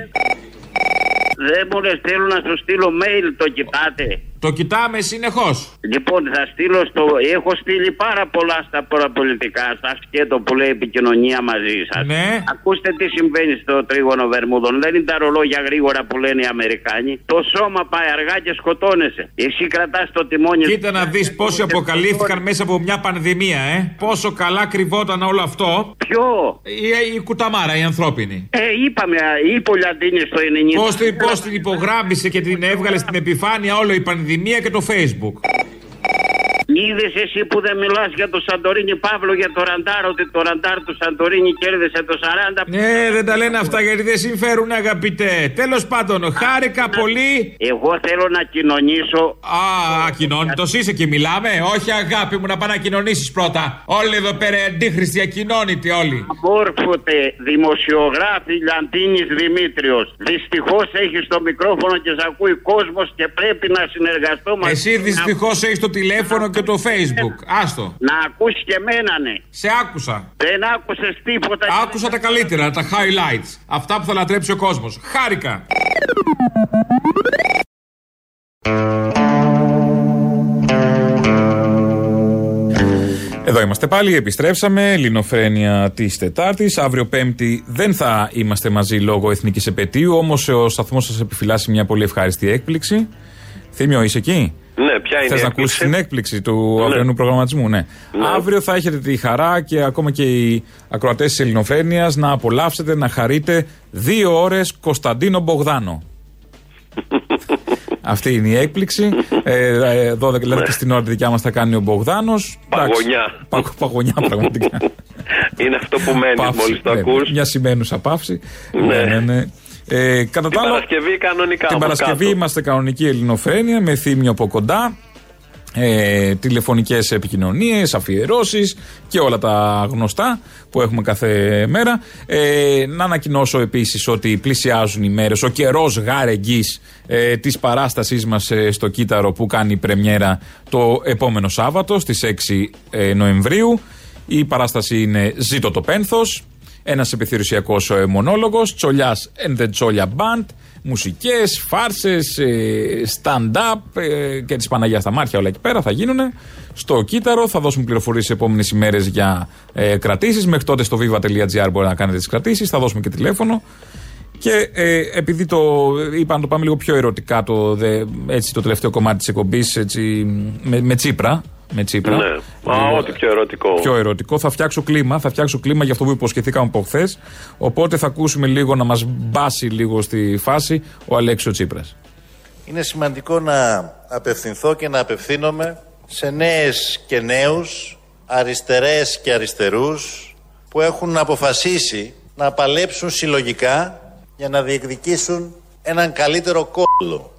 Δεν μου λες, θέλω να σου στείλω mail, το κοιτάτε. Το κοιτάμε συνεχώς. Λοιπόν, θα στείλω στο. Έχω στείλει πάρα πολλά στα παραπολιτικά, στα σκέτο που λέει επικοινωνία μαζί σας. Ναι. Ακούστε τι συμβαίνει στο τρίγωνο Βερμούδων. Δεν είναι τα ρολόγια γρήγορα που λένε οι Αμερικάνοι. Το σώμα πάει αργά και σκοτώνεσαι. Εσύ κρατάς το τιμόνι. Κοίτα να δεις πόσοι αποκαλύφθηκαν μέσα από μια πανδημία, ε. Πόσο καλά κρυβόταν όλο αυτό. Ποιο; Η, η κουταμάρα, η ανθρώπινη. Ε, είπαμε, είπε ο Λιαντίνη στο 90. Πώς την, πώς την υπογράμμισε και την έβγαλε στην επιφάνεια όλο η πανδημία και το Facebook. Είδες εσύ που δεν μιλάς για το Σαντορίνη Παύλο, για το Ραντάρ, ότι το Ραντάρ του Σαντορίνη κέρδισε το 40. Ναι, δεν τα λένε αυτά γιατί δεν συμφέρουν, αγαπητέ. Τέλος πάντων, χάρηκα πολύ. Εγώ θέλω να κοινωνήσω. Α, ακοινώνητο είσαι και μιλάμε. Όχι, αγάπη μου, να πάει να κοινωνήσεις πρώτα. Όλοι εδώ πέρα αντίχρηστοι, ακοινώνητοι όλοι. Μόρφωτε δημοσιογράφη Λιαντίνης Δημήτριος. Δυστυχώς έχει το μικρόφωνο και σε ακούει κόσμος και πρέπει να συνεργαστώ μαζί. Εσύ δυστυχώς έχεις το τηλέφωνο και το Facebook. Άστο. Να ακούσει και εμένα, ναι. Σε άκουσα. Δεν άκουσες τίποτα. Άκουσα τα καλύτερα, τα highlights. Αυτά που θα λατρέψει ο κόσμος. Χάρηκα. Εδώ είμαστε πάλι, επιστρέψαμε. Ελληνοφρένια της Τετάρτης. Αύριο Πέμπτη δεν θα είμαστε μαζί λόγω εθνικής επαιτίου, όμως ο σταθμός σας επιφυλάσσει μια πολύ ευχάριστη έκπληξη. Θύμιο, είσαι εκεί; Ναι, ποια είναι Θε η να έκπληξη; ακούσει την έκπληξη του Ναι. αυριανού προγραμματισμού, ναι. Ναι. Αύριο θα έχετε τη χαρά και ακόμα και οι ακροατές της Ελληνοφρένειας να απολαύσετε, να χαρείτε δύο ώρες Κωνσταντίνο Μπογδάνο. Αυτή είναι η έκπληξη. Ε, ε, 12 δηλαδή και στην ώρα τη δικιά μας θα κάνει ο Μπογδάνος. Παγωνιά. Παγωνιά, πραγματικά. Είναι αυτό που μένει Παύση, μόλις το ναι, ακούς. Μια σημαίνουσα παύση. Ναι. ναι, ναι. ναι. Ε, κατά Την τα άλλα, Παρασκευή κανονικά. την από Παρασκευή κάτω. είμαστε κανονική ελληνοφρένεια με θύμιο από κοντά. Ε, τηλεφωνικές επικοινωνίες, αφιερώσεις και όλα τα γνωστά που έχουμε κάθε μέρα. Ε, να ανακοινώσω επίσης ότι πλησιάζουν οι μέρες, ο καιρός γάρεγγης ε, της παράστασής μας ε, στο Κύτταρο που κάνει πρεμιέρα το επόμενο Σάββατο στις 6 ε, Νοεμβρίου. Η παράσταση είναι «Ζήτω το πένθος», ένας επιθυρουσιακός ε, μονόλογος, Τσολιάς and the Τσόλια Band, μουσικές, φάρσες, ε, stand-up ε, και της Παναγίας στα μάτια όλα εκεί πέρα θα γίνουν. Στο Κύτταρο θα δώσουμε πληροφορίες τις επόμενες ημέρες για ε, κρατήσεις. Μέχρι τότε στο viva.gr μπορεί να κάνετε τις κρατήσεις. Θα δώσουμε και τηλέφωνο. Και ε, επειδή το είπα να το πάμε λίγο πιο ερωτικά το, δε, έτσι, το τελευταίο κομμάτι της εκπομπής έτσι, με, με Τσίπρα. Με Τσίπρα. Ναι. Α, Λίγο- ό,τι πιο ερωτικό. πιο ερωτικό. Θα φτιάξω κλίμα, θα φτιάξω κλίμα για αυτό που υποσχεθήκαμε από χθες. Οπότε θα ακούσουμε λίγο να μας μπάσει λίγο στη φάση ο Αλέξιο Τσίπρας. Είναι σημαντικό να απευθυνθώ και να απευθύνομαι σε νέες και νέους, αριστερές και αριστερούς που έχουν αποφασίσει να παλέψουν συλλογικά για να διεκδικήσουν έναν καλύτερο κόλλο.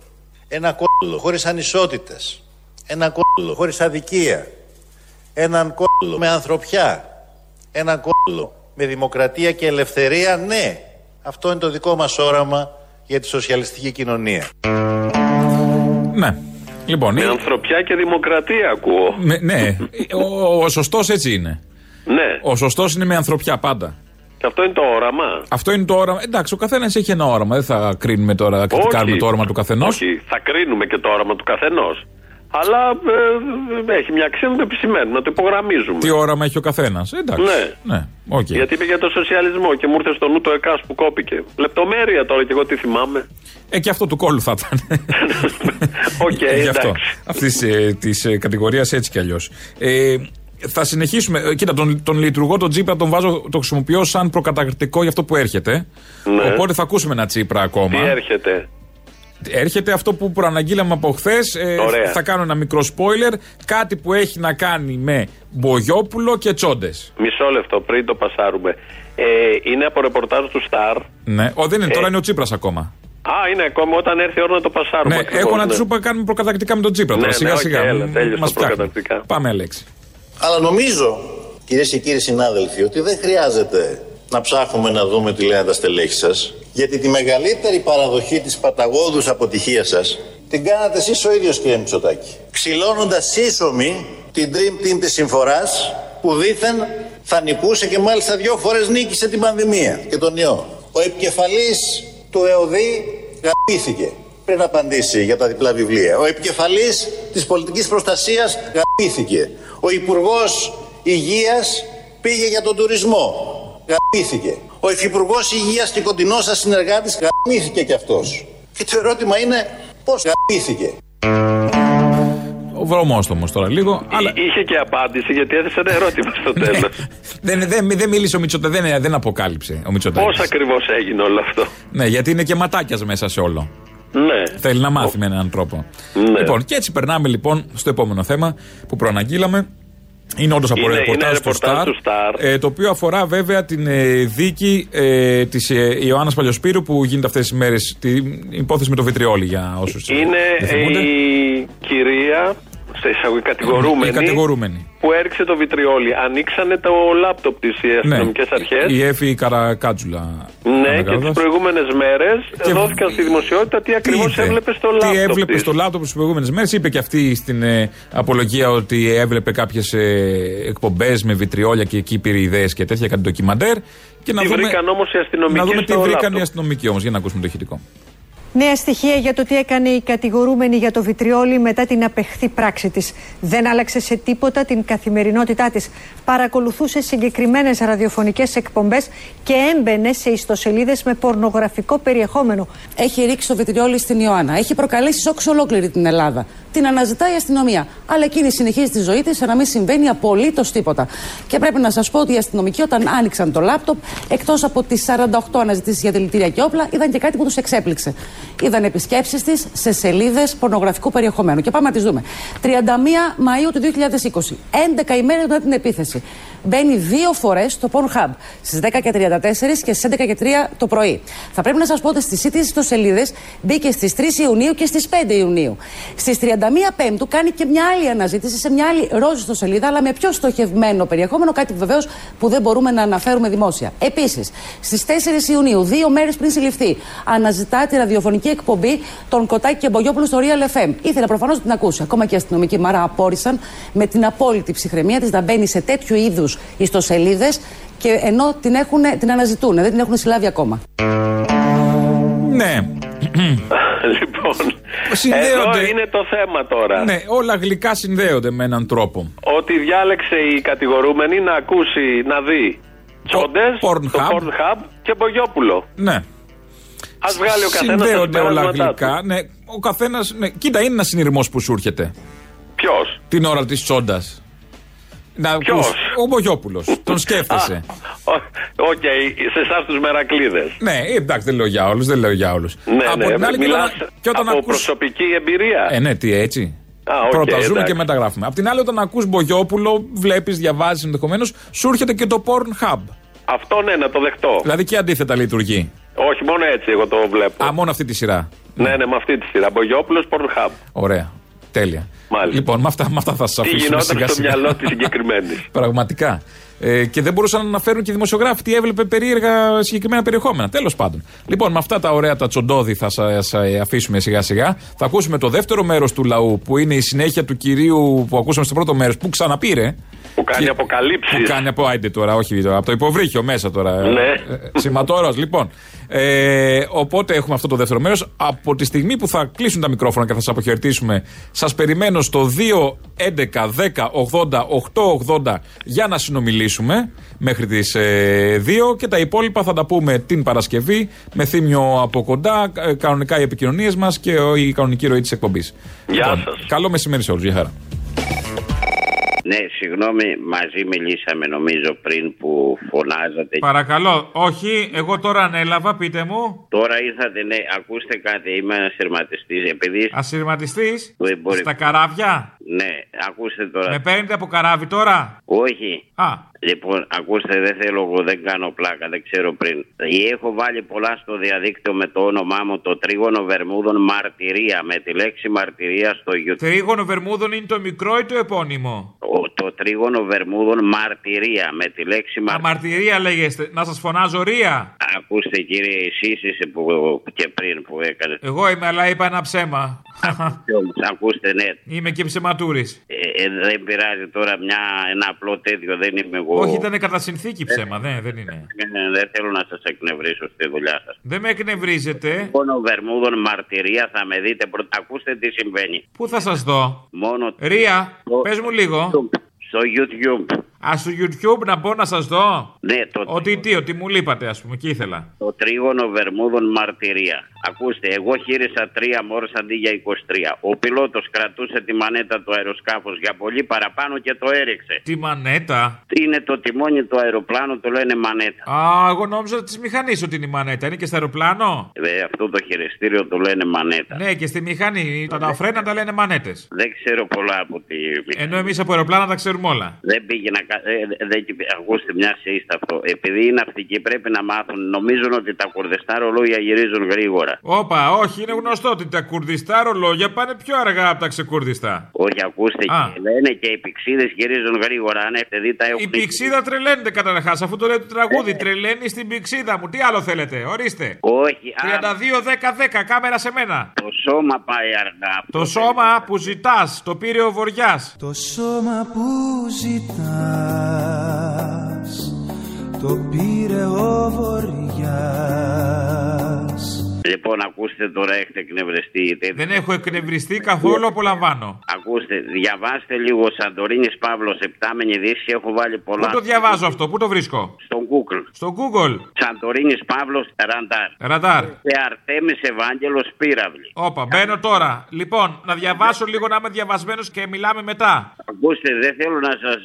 Ένα κόλλο χωρίς ανισότητες. Ένα κόλλο χωρίς αδικία. Έναν κόλλο με ανθρωπιά. Ένα κόλλο με δημοκρατία και ελευθερία, ναι. Αυτό είναι το δικό μας όραμα για τη σοσιαλιστική κοινωνία. Ναι. Λοιπόν, Με είναι- ανθρωπιά και δημοκρατία ακούω. ναι, ναι. ο, ο σωστός έτσι είναι. Ναι. Ο σωστός είναι με ανθρωπιά πάντα. Και αυτό είναι το όραμα. Αυτό είναι το όραμα. Εντάξει, ο καθένας έχει ένα όραμα. Δεν θα κρίνουμε τώρα, θα κριτικάρουμε το όραμα του καθενός. Όχι, θα κρίνουμε και το όραμα του καθενός. Αλλά ε, έχει μια αξία να το επισημαίνουμε, να το υπογραμμίζουμε. Τι όραμα έχει ο καθένας. Εντάξει. Ναι. ναι. οκ. Γιατί είπε για το σοσιαλισμό και μου ήρθε στο νου το ΕΚΑΣ που κόπηκε. Λεπτομέρεια τώρα και εγώ τι θυμάμαι. Ε, και αυτό του κώλου θα ήταν. Οκ, Ε, Γι' αυτό. εντάξει. Αυτής ε, της ε, κατηγορίας έτσι κι αλλιώς. Ε, θα συνεχίσουμε. Ε, κοίτα, τον, τον λειτουργό, τον Τσίπρα, τον βάζω, το χρησιμοποιώ σαν προκαταρκτικό για αυτό που έρχεται. Ναι. Οπότε θα ακούσουμε ένα Τσίπρα ακόμα. Τι έρχεται. Έρχεται αυτό που προαναγγείλαμε από χθες. Ωραία. θα κάνω ένα μικρό spoiler. Κάτι που έχει να κάνει με Μπογιόπουλο και Τσόντες. Μισό λεπτό πριν το πασάρουμε. Ε, είναι από ρεπορτάζ του Star. Ναι. Ο, δεν είναι, Ε. τώρα είναι ο Τσίπρας ακόμα. Α, είναι ακόμα όταν έρθει η ώρα να το πασάρουμε. Ναι, ακριβώς, έχω να ναι. του είπα κάνουμε προκατακτικά με τον Τσίπρα. Ναι, Τώρα ναι, σιγά οκ, σιγά. έλα, τέλειωσε Μας τα φτιάχνει. προκαταρκτικά. Πάμε, Αλέξη. Αλλά νομίζω, κυρίες και κύριοι συνάδελφοι, ότι δεν χρειάζεται να ψάχνουμε να δούμε τι λένε τα στελέχη σας. Γιατί τη μεγαλύτερη παραδοχή της παταγώδους αποτυχία σας την κάνατε εσείς ο ίδιος, κύριε Μητσοτάκη. Ξυλώνοντας σύσσωμη την Dream Team της συμφοράς που δήθεν θα νικούσε και μάλιστα δύο φορές νίκησε την πανδημία και τον ιό. Ο επικεφαλής του ΕΟΔΗ γαμήθηκε πριν απαντήσει για τα διπλά βιβλία. Ο επικεφαλής της πολιτικής προστασίας γαμήθηκε. Ο υπουργός υγείας πήγε για τον τουρισμό. Γαμήθηκε. Ο υφυπουργός υγείας και κοντινός σας συνεργάτης γαμήθηκε κι αυτός. Και το ερώτημα είναι πώς γαμήθηκε; Ο βρωμόστομος τώρα λίγο. Αλλά Είχε και απάντηση γιατί έθεσε ένα ερώτημα στο τέλος. δεν, δεν, δεν μίλησε ο Μητσοτάκη, δεν, δεν αποκάλυψε ο Μητσοτάκη. Πώς ακριβώς έγινε όλο αυτό; Ναι, γιατί είναι και ματάκιας μέσα σε όλο. Ναι. Θέλει να μάθει με έναν τρόπο. Λοιπόν, και έτσι περνάμε λοιπόν στο επόμενο θέμα που προαναγγείλαμε. Είναι όντως από Είναι- ρεπορτάζ είναι του ρεπορτάζ Σταρ. του Σταρ. ε, το οποίο αφορά βέβαια την ε, δίκη ε, της ε, Ιωάννας Παλιοσπύρου που γίνεται αυτές τις μέρες. Την υπόθεση με το βιτριόλι για όσους. Είναι η κυρία, σε εισαγωγή κατηγορούμενη, Η κατηγορούμενη. που έριξε το βιτριόλι. Ανοίξανε το λάπτοπ της οι αστυνομικές αρχές. Ναι. Η Εφη Καρακάτζουλα. Ναι, και τις προηγούμενες μέρες δόθηκαν στη δημοσιότητα τι ακριβώς είδε. έβλεπε στο λάπτοπ. Τι έβλεπε της. στο λάπτοπ τις προηγούμενες μέρες; Είπε και αυτή στην ε, απολογία ότι έβλεπε κάποιες ε, εκπομπές με βιτριόλια και εκεί πήρε ιδέες και τέτοια, κάτι ντοκιμαντέρ. Και να Τι δούμε, βρήκαν όμως οι αστυνομικοί να δούμε τι στο βρήκαν λάπτοπ. οι αστυνομικοί όμως, για να ακούσουμε το ηχητικό. Νέα στοιχεία για το τι έκανε η κατηγορούμενη για το βιτριόλι μετά την απεχθή πράξη της. Δεν άλλαξε σε τίποτα την καθημερινότητά της. Παρακολουθούσε συγκεκριμένες ραδιοφωνικές εκπομπές και έμπαινε σε ιστοσελίδες με πορνογραφικό περιεχόμενο. Έχει ρίξει το βιτριόλι στην Ιωάννα. Έχει προκαλέσει σοκ σε ολόκληρη την Ελλάδα. Την αναζητάει η αστυνομία. Αλλά εκείνη συνεχίζει τη ζωή της σαν να μην συμβαίνει απολύτως τίποτα. Και πρέπει να σας πω ότι οι αστυνομικοί όταν άνοιξαν το λάπτοπ, εκτός από τις 48 αναζητήσεις για δηλητήρια και όπλα, είδαν και κάτι που τους εξέπληξε. Είδαν επισκέψεις της σε σελίδες πορνογραφικού περιεχομένου. Και πάμε να τις δούμε. 31 Μαου του 2020, 11 ημέρες μετά την επίθεση. Μπαίνει δύο φορές στο Pornhub στις 10 και 34 και στις 11 και 3 το πρωί. Θα πρέπει να σας πω ότι στις ίδιε ιστοσελίδες μπήκε στις 3 Ιουνίου και στις 5 Ιουνίου. Στις 31 Πέμπτου κάνει και μια άλλη αναζήτηση σε μια άλλη ροζ ιστοσελίδα, αλλά με πιο στοχευμένο περιεχόμενο, κάτι βεβαίως που δεν μπορούμε να αναφέρουμε δημόσια. Επίσης, στις 4 Ιουνίου, δύο μέρες πριν συλληφθεί, αναζητά τη ραδιοφωνική εκπομπή των Κοτάκη και Μπογιόπουλου στο Real FM. Ήθελε προφανώς να την ακούσει. Ακόμα και οι αστυνομικοί Μαρά απόρρισαν με την απόλυτη ψυχραιμία της να μπαίνει σε τέτοιου είδους ιστοσελίδες και ενώ την, έχουν, την αναζητούν, δεν την έχουν συλλάβει ακόμα. Ναι. λοιπόν, Συνδέονται. εδώ είναι το θέμα τώρα. Ναι, όλα γλυκά συνδέονται με έναν τρόπο. Ότι διάλεξε η κατηγορούμενη να ακούσει, να δει τσόντες, το Pornhub και Μπογιόπουλο. Ναι. Α βγάλει ο καθένας τα Συνδέονται όλα συμπεράσματά τους. γλυκά. Ναι, ο καθένας. Ναι. Κοίτα, είναι ένας συνειρμός που σου έρχεται. Ποιος; Την ώρα της τσόντας. Να Ποιος; ακούς, Ο Μπογιόπουλος. Τον σκέφτεσαι. Οκ, σε εσάς τους μερακλείδες. ναι, εντάξει, δεν λέω για όλους, δεν λέω για όλους. Ναι, ναι, μιλάς και όταν από ακούς- προσωπική εμπειρία. Ε, ναι, τι έτσι. Α, οκ, Πρώτα ζούμε εντάξει. και μετά γράφουμε. Απ' την άλλη, όταν ακούς Μπογιόπουλο, βλέπεις, διαβάζεις ενδεχομένως, σου έρχεται και το Pornhub. Αυτό ναι, να το δεχτώ. Δηλαδή και αντίθετα λειτουργεί. Όχι, μόνο έτσι εγώ το βλέπω. Α, μόνο αυτή τη σειρά. Ναι, ναι, με αυτή τη σειρά. Μπογιόπουλος Pornhub. Ωραία. Τέλεια. Μάλιστα. Λοιπόν, με αυτά, με αυτά θα σας Τι αφήσουμε γινόταν σιγά στο σιγά. μυαλό της συγκεκριμένης. Πραγματικά. Ε, και δεν μπορούσαν να αναφέρουν και οι δημοσιογράφοι τι έβλεπε περίεργα συγκεκριμένα περιεχόμενα. Τέλος πάντων. Λοιπόν, με αυτά τα ωραία τα τσοντόδι θα σας αφήσουμε σιγά σιγά. Θα ακούσουμε το δεύτερο μέρος του λαού που είναι η συνέχεια του κυρίου που ακούσαμε στο πρώτο μέρος που ξαναπήρε. Που κάνει Και- αποκαλύψεις. Που κάνει από άιντε τώρα, όχι τώρα, από το υποβρύχιο μέσα τώρα. Ναι. Σηματόρος, λοιπόν. Ε, οπότε έχουμε αυτό το δεύτερο μέρος. Από τη στιγμή που θα κλείσουν τα μικρόφωνα και θα σας αποχαιρετήσουμε, σας περιμένω στο 2, 11, 10, 80, 8, 80 για να συνομιλήσουμε μέχρι τις 2 και τα υπόλοιπα θα τα πούμε την Παρασκευή με θύμιο από κοντά, ε, κανονικά οι επικοινωνίες μας και ο- η κανονική ροή της εκπομπής. Γεια σας. Καλό μεσημέρι σε όλους. Γεια χαρά. Ναι, συγγνώμη, μαζί μιλήσαμε νομίζω πριν που φωνάζατε. Παρακαλώ, όχι, εγώ τώρα ανέλαβα, πείτε μου. Τώρα ήρθατε, ναι, ακούστε κάτι, είμαι ένα σειρματιστή. Επειδή. Ασυρματιστής; Το εμπορικό- στα καράβια; Ναι, ακούστε τώρα. Με παίρνετε από καράβι τώρα; Όχι. Α. Λοιπόν, ακούστε, δεν θέλω εγώ, δεν κάνω πλάκα, δεν ξέρω πριν. Έχω βάλει πολλά στο διαδίκτυο με το όνομά μου το τρίγωνο Βερμούδων Μαρτυρία. Με τη λέξη μαρτυρία στο YouTube. Τρίγωνο Βερμούδων είναι το μικρό ή το επώνυμο; Ο- το τρίγωνο Βερμούδων Μαρτυρία. Με τη λέξη μαρτυρία. Αμαρτυρία λέγεστε. Να σας φωνάζω ρία. Ακούστε κύριε, εσείς είσαι που, και πριν που έκανες. Εγώ είμαι, αλλά είπα ένα ψέμα. Ακούστε, ναι. είμαι και ψεματούρη. Ε, ε, δεν πειράζει τώρα μια, ένα απλό τέτοιο, δεν είμαι εγώ. Όχι, ήταν κατά συνθήκη ψέμα, ναι, δεν είναι. Ε, δεν θέλω να σας εκνευρίσω στη δουλειά σας. Δεν με εκνευρίζετε. Μόνο Βερμούδων μαρτυρία θα με δείτε πρώτα. Ακούστε τι συμβαίνει. Πού θα σας δω; Μόνο Ρία, πες μου λίγο. στο YouTube. Α, στο YouTube να μπω να σας δω. Ναι, το, Ότι τι, ότι μου λείπατε, ας πούμε, και ήθελα. το τρίγωνο Βερμούδων μαρτυρία. Ακούστε, εγώ χείρισα τρία μόρς αντί για 23. Ο πιλότος κρατούσε τη μανέτα του αεροσκάφους για πολύ παραπάνω και το έριξε. Τη μανέτα; Είναι το τιμόνι του αεροπλάνου, το λένε μανέτα. Α, εγώ νόμιζα της μηχανής ότι είναι η μανέτα. Είναι και στο αεροπλάνο; Ε, αυτό το χειριστήριο το λένε μανέτα. Ναι, και στη μηχανή. Τα, τα φρένα τα λένε μανέτες. Δεν ξέρω πολλά από τη Ενώ εμείς από αεροπλάνα τα ξέρουμε όλα. Δεν πήγαινα. κα- Ε, δεν, ακούστε μια σύστα αυτό. Επειδή οι ναυτικοί πρέπει να μάθουν, νομίζουν ότι τα κουρδιστά ρολόγια γυρίζουν γρήγορα. Όπα, όχι, είναι γνωστό ότι τα κουρδιστά ρολόγια πάνε πιο αργά από τα ξεκουρδιστά. Όχι, ακούστε, Α. και λένε και οι πηξίδες γυρίζουν γρήγορα. Αν έχετε δει, τα έχουν. Η πηξίδα τρελαίνεται καταρχάς, αφού το λέει το τραγούδι. Τρελαίνει στην πηξίδα μου. Τι άλλο θέλετε, ορίστε. Όχι, 32-10-10, κάμερα σε μένα. Το σώμα πάει αργά. Το σώμα που ζητάς, το πήρε ο Βοριάς. Το σώμα που ζητάς το πήρε ο Βοριάς Λοιπόν, ακούστε τώρα, έχετε εκνευριστεί. Δεν έχω εκνευριστεί καθόλου, απολαμβάνω. Ακούστε, διαβάστε λίγο Σαντορίνης Παύλος, Επτάμενη Δύση. Έχω βάλει πολλά. Πού το διαβάζω αυτό, πού το βρίσκω; Στον Google. Στο Google. Σαντορίνης Παύλος, Ραντάρ. Ραντάρ. Και Αρτέμις Ευάγγελος Πύραυλη. Όπα, μπαίνω τώρα. Λοιπόν, να διαβάσω λίγο να είμαι διαβασμένος και μιλάμε μετά. Ακούστε, δεν θέλω να σας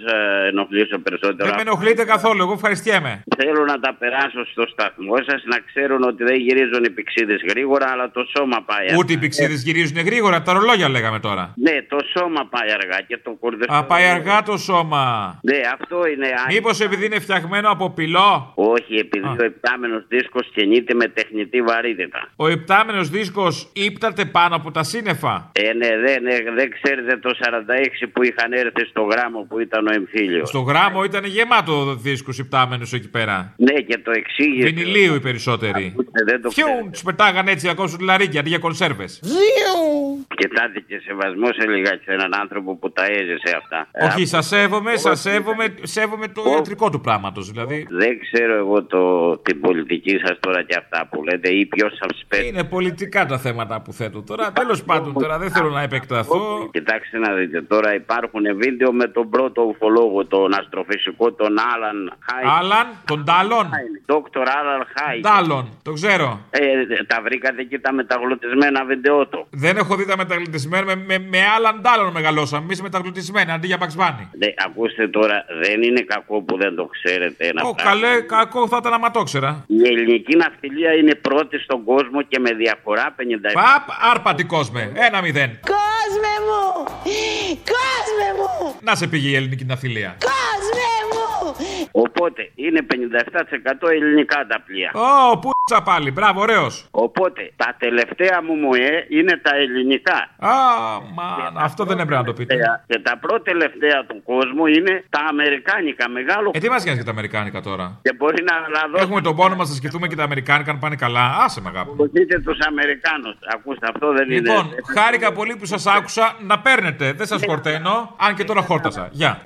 ενοχλήσω περισσότερο. Δεν με ενοχλείτε καθόλου, εγώ ευχαριστιέμαι. Θέλω να τα περάσω στο σταθμό σας να ξέρουν ότι δεν γυρίζουν οι πηξίδες γρήγορα, αλλά το σώμα πάει αργά. Ούτε οι πηξίδες γυρίζουν γρήγορα, τα ρολόγια λέγαμε τώρα. Ναι, το σώμα πάει αργά και το κουρδιστό. Α, πάει αργά το σώμα. Ναι, αυτό είναι. Μήπως επειδή είναι φτιαγμένο από πυλό; Όχι, επειδή ο επτάμενος δίσκος κινείται με τεχνητή βαρύτητα. Ο επτάμενος δίσκος ύπταται πάνω από τα σύννεφα; Ε, ναι, δεν, ναι, δεν ξέρετε το 46 που είχαν έρθει στο γράμμο που ήταν ο εμφύλιος. Στο γράμμο ήταν γεμάτο δίσκος υπτάμενο εκεί πέρα. Ναι, και το εξήγησε. Βινιλίου οι περισσότεροι. Δεν το Φιούν, του πετάγανε έτσι ακόμα σου λαρίκια αντί για κονσέρβες. Κοιτάτε και σεβασμός σε λιγάκι σε έναν άνθρωπο που τα έζησε αυτά. Όχι, Ε, σας σέβομαι, σας όχι. σέβομαι, σέβομαι το ιατρικό του πράγματος. Δηλαδή. Δεν ξέρω εγώ το, την πολιτική σας τώρα και αυτά που λέτε ή ποιος σας πέτει. Είναι πολιτικά τα θέματα που θέτω τώρα. Τέλος πάντων, τώρα δεν θέλω να επεκταθώ. Κοιτάξτε να δείτε τώρα υπάρχουν βίντεο με τον πρώτο ουφολόγο, τον αστροφυσικό, τον Άλαν Χάι. Άλαν, τον Τάλον. Δόκτωρ Άλαν Χάι. Τάλον, το ξέρω. Ε, τα βρήκατε εκεί τα μεταγλωτισμένα βίντεο του. Δεν έχω δει τα μεταγλωτισμένα. Με, με, με άλλαν τάλον μεγαλώσαμε. Εμείς μεταγλωτισμένοι αντί για Μπαξβάνι. Ναι, ακούστε τώρα, δεν είναι κακό που δεν το ξέρετε ένα Ω, πράγμα. καλέ, κακό θα ήταν άμα το ήξερα. Η ελληνική ναυτιλία είναι πρώτη στον κόσμο και με διαφορά 50 Παπ, άρπατη κόσμε. Ένα μηδέν. Κόσμε μου! Κόσμε μου! Να σε πήγε η ελληνική ναυτιλία. Κόσμε μου! Οπότε είναι 57% ελληνικά τα πλοία. Ω, πούτσα πάλι. Μπράβο, ωραίος. Οπότε τα τελευταία μου μουέ είναι τα ελληνικά. Α, μα αυτό δεν έπρεπε να το πείτε. Και τα πρώτα τελευταία του κόσμου είναι τα αμερικάνικα. Μεγάλο. Ε, τι μας νοιάζει για τα Αμερικάνικα τώρα; Και μπορεί να λαδώσει. Έχουμε τον πόνο μας να σκεφτούμε και τα Αμερικάνικα αν πάνε καλά. Άσε με αγάπη. μου. Δείτε τους Αμερικάνους. Ακούστε, αυτό δεν Λοιπόν, είναι. χάρηκα πολύ που σας άκουσα να παίρνετε. Δεν σας χορταίνω, αν και τώρα χόρτασα. Γεια.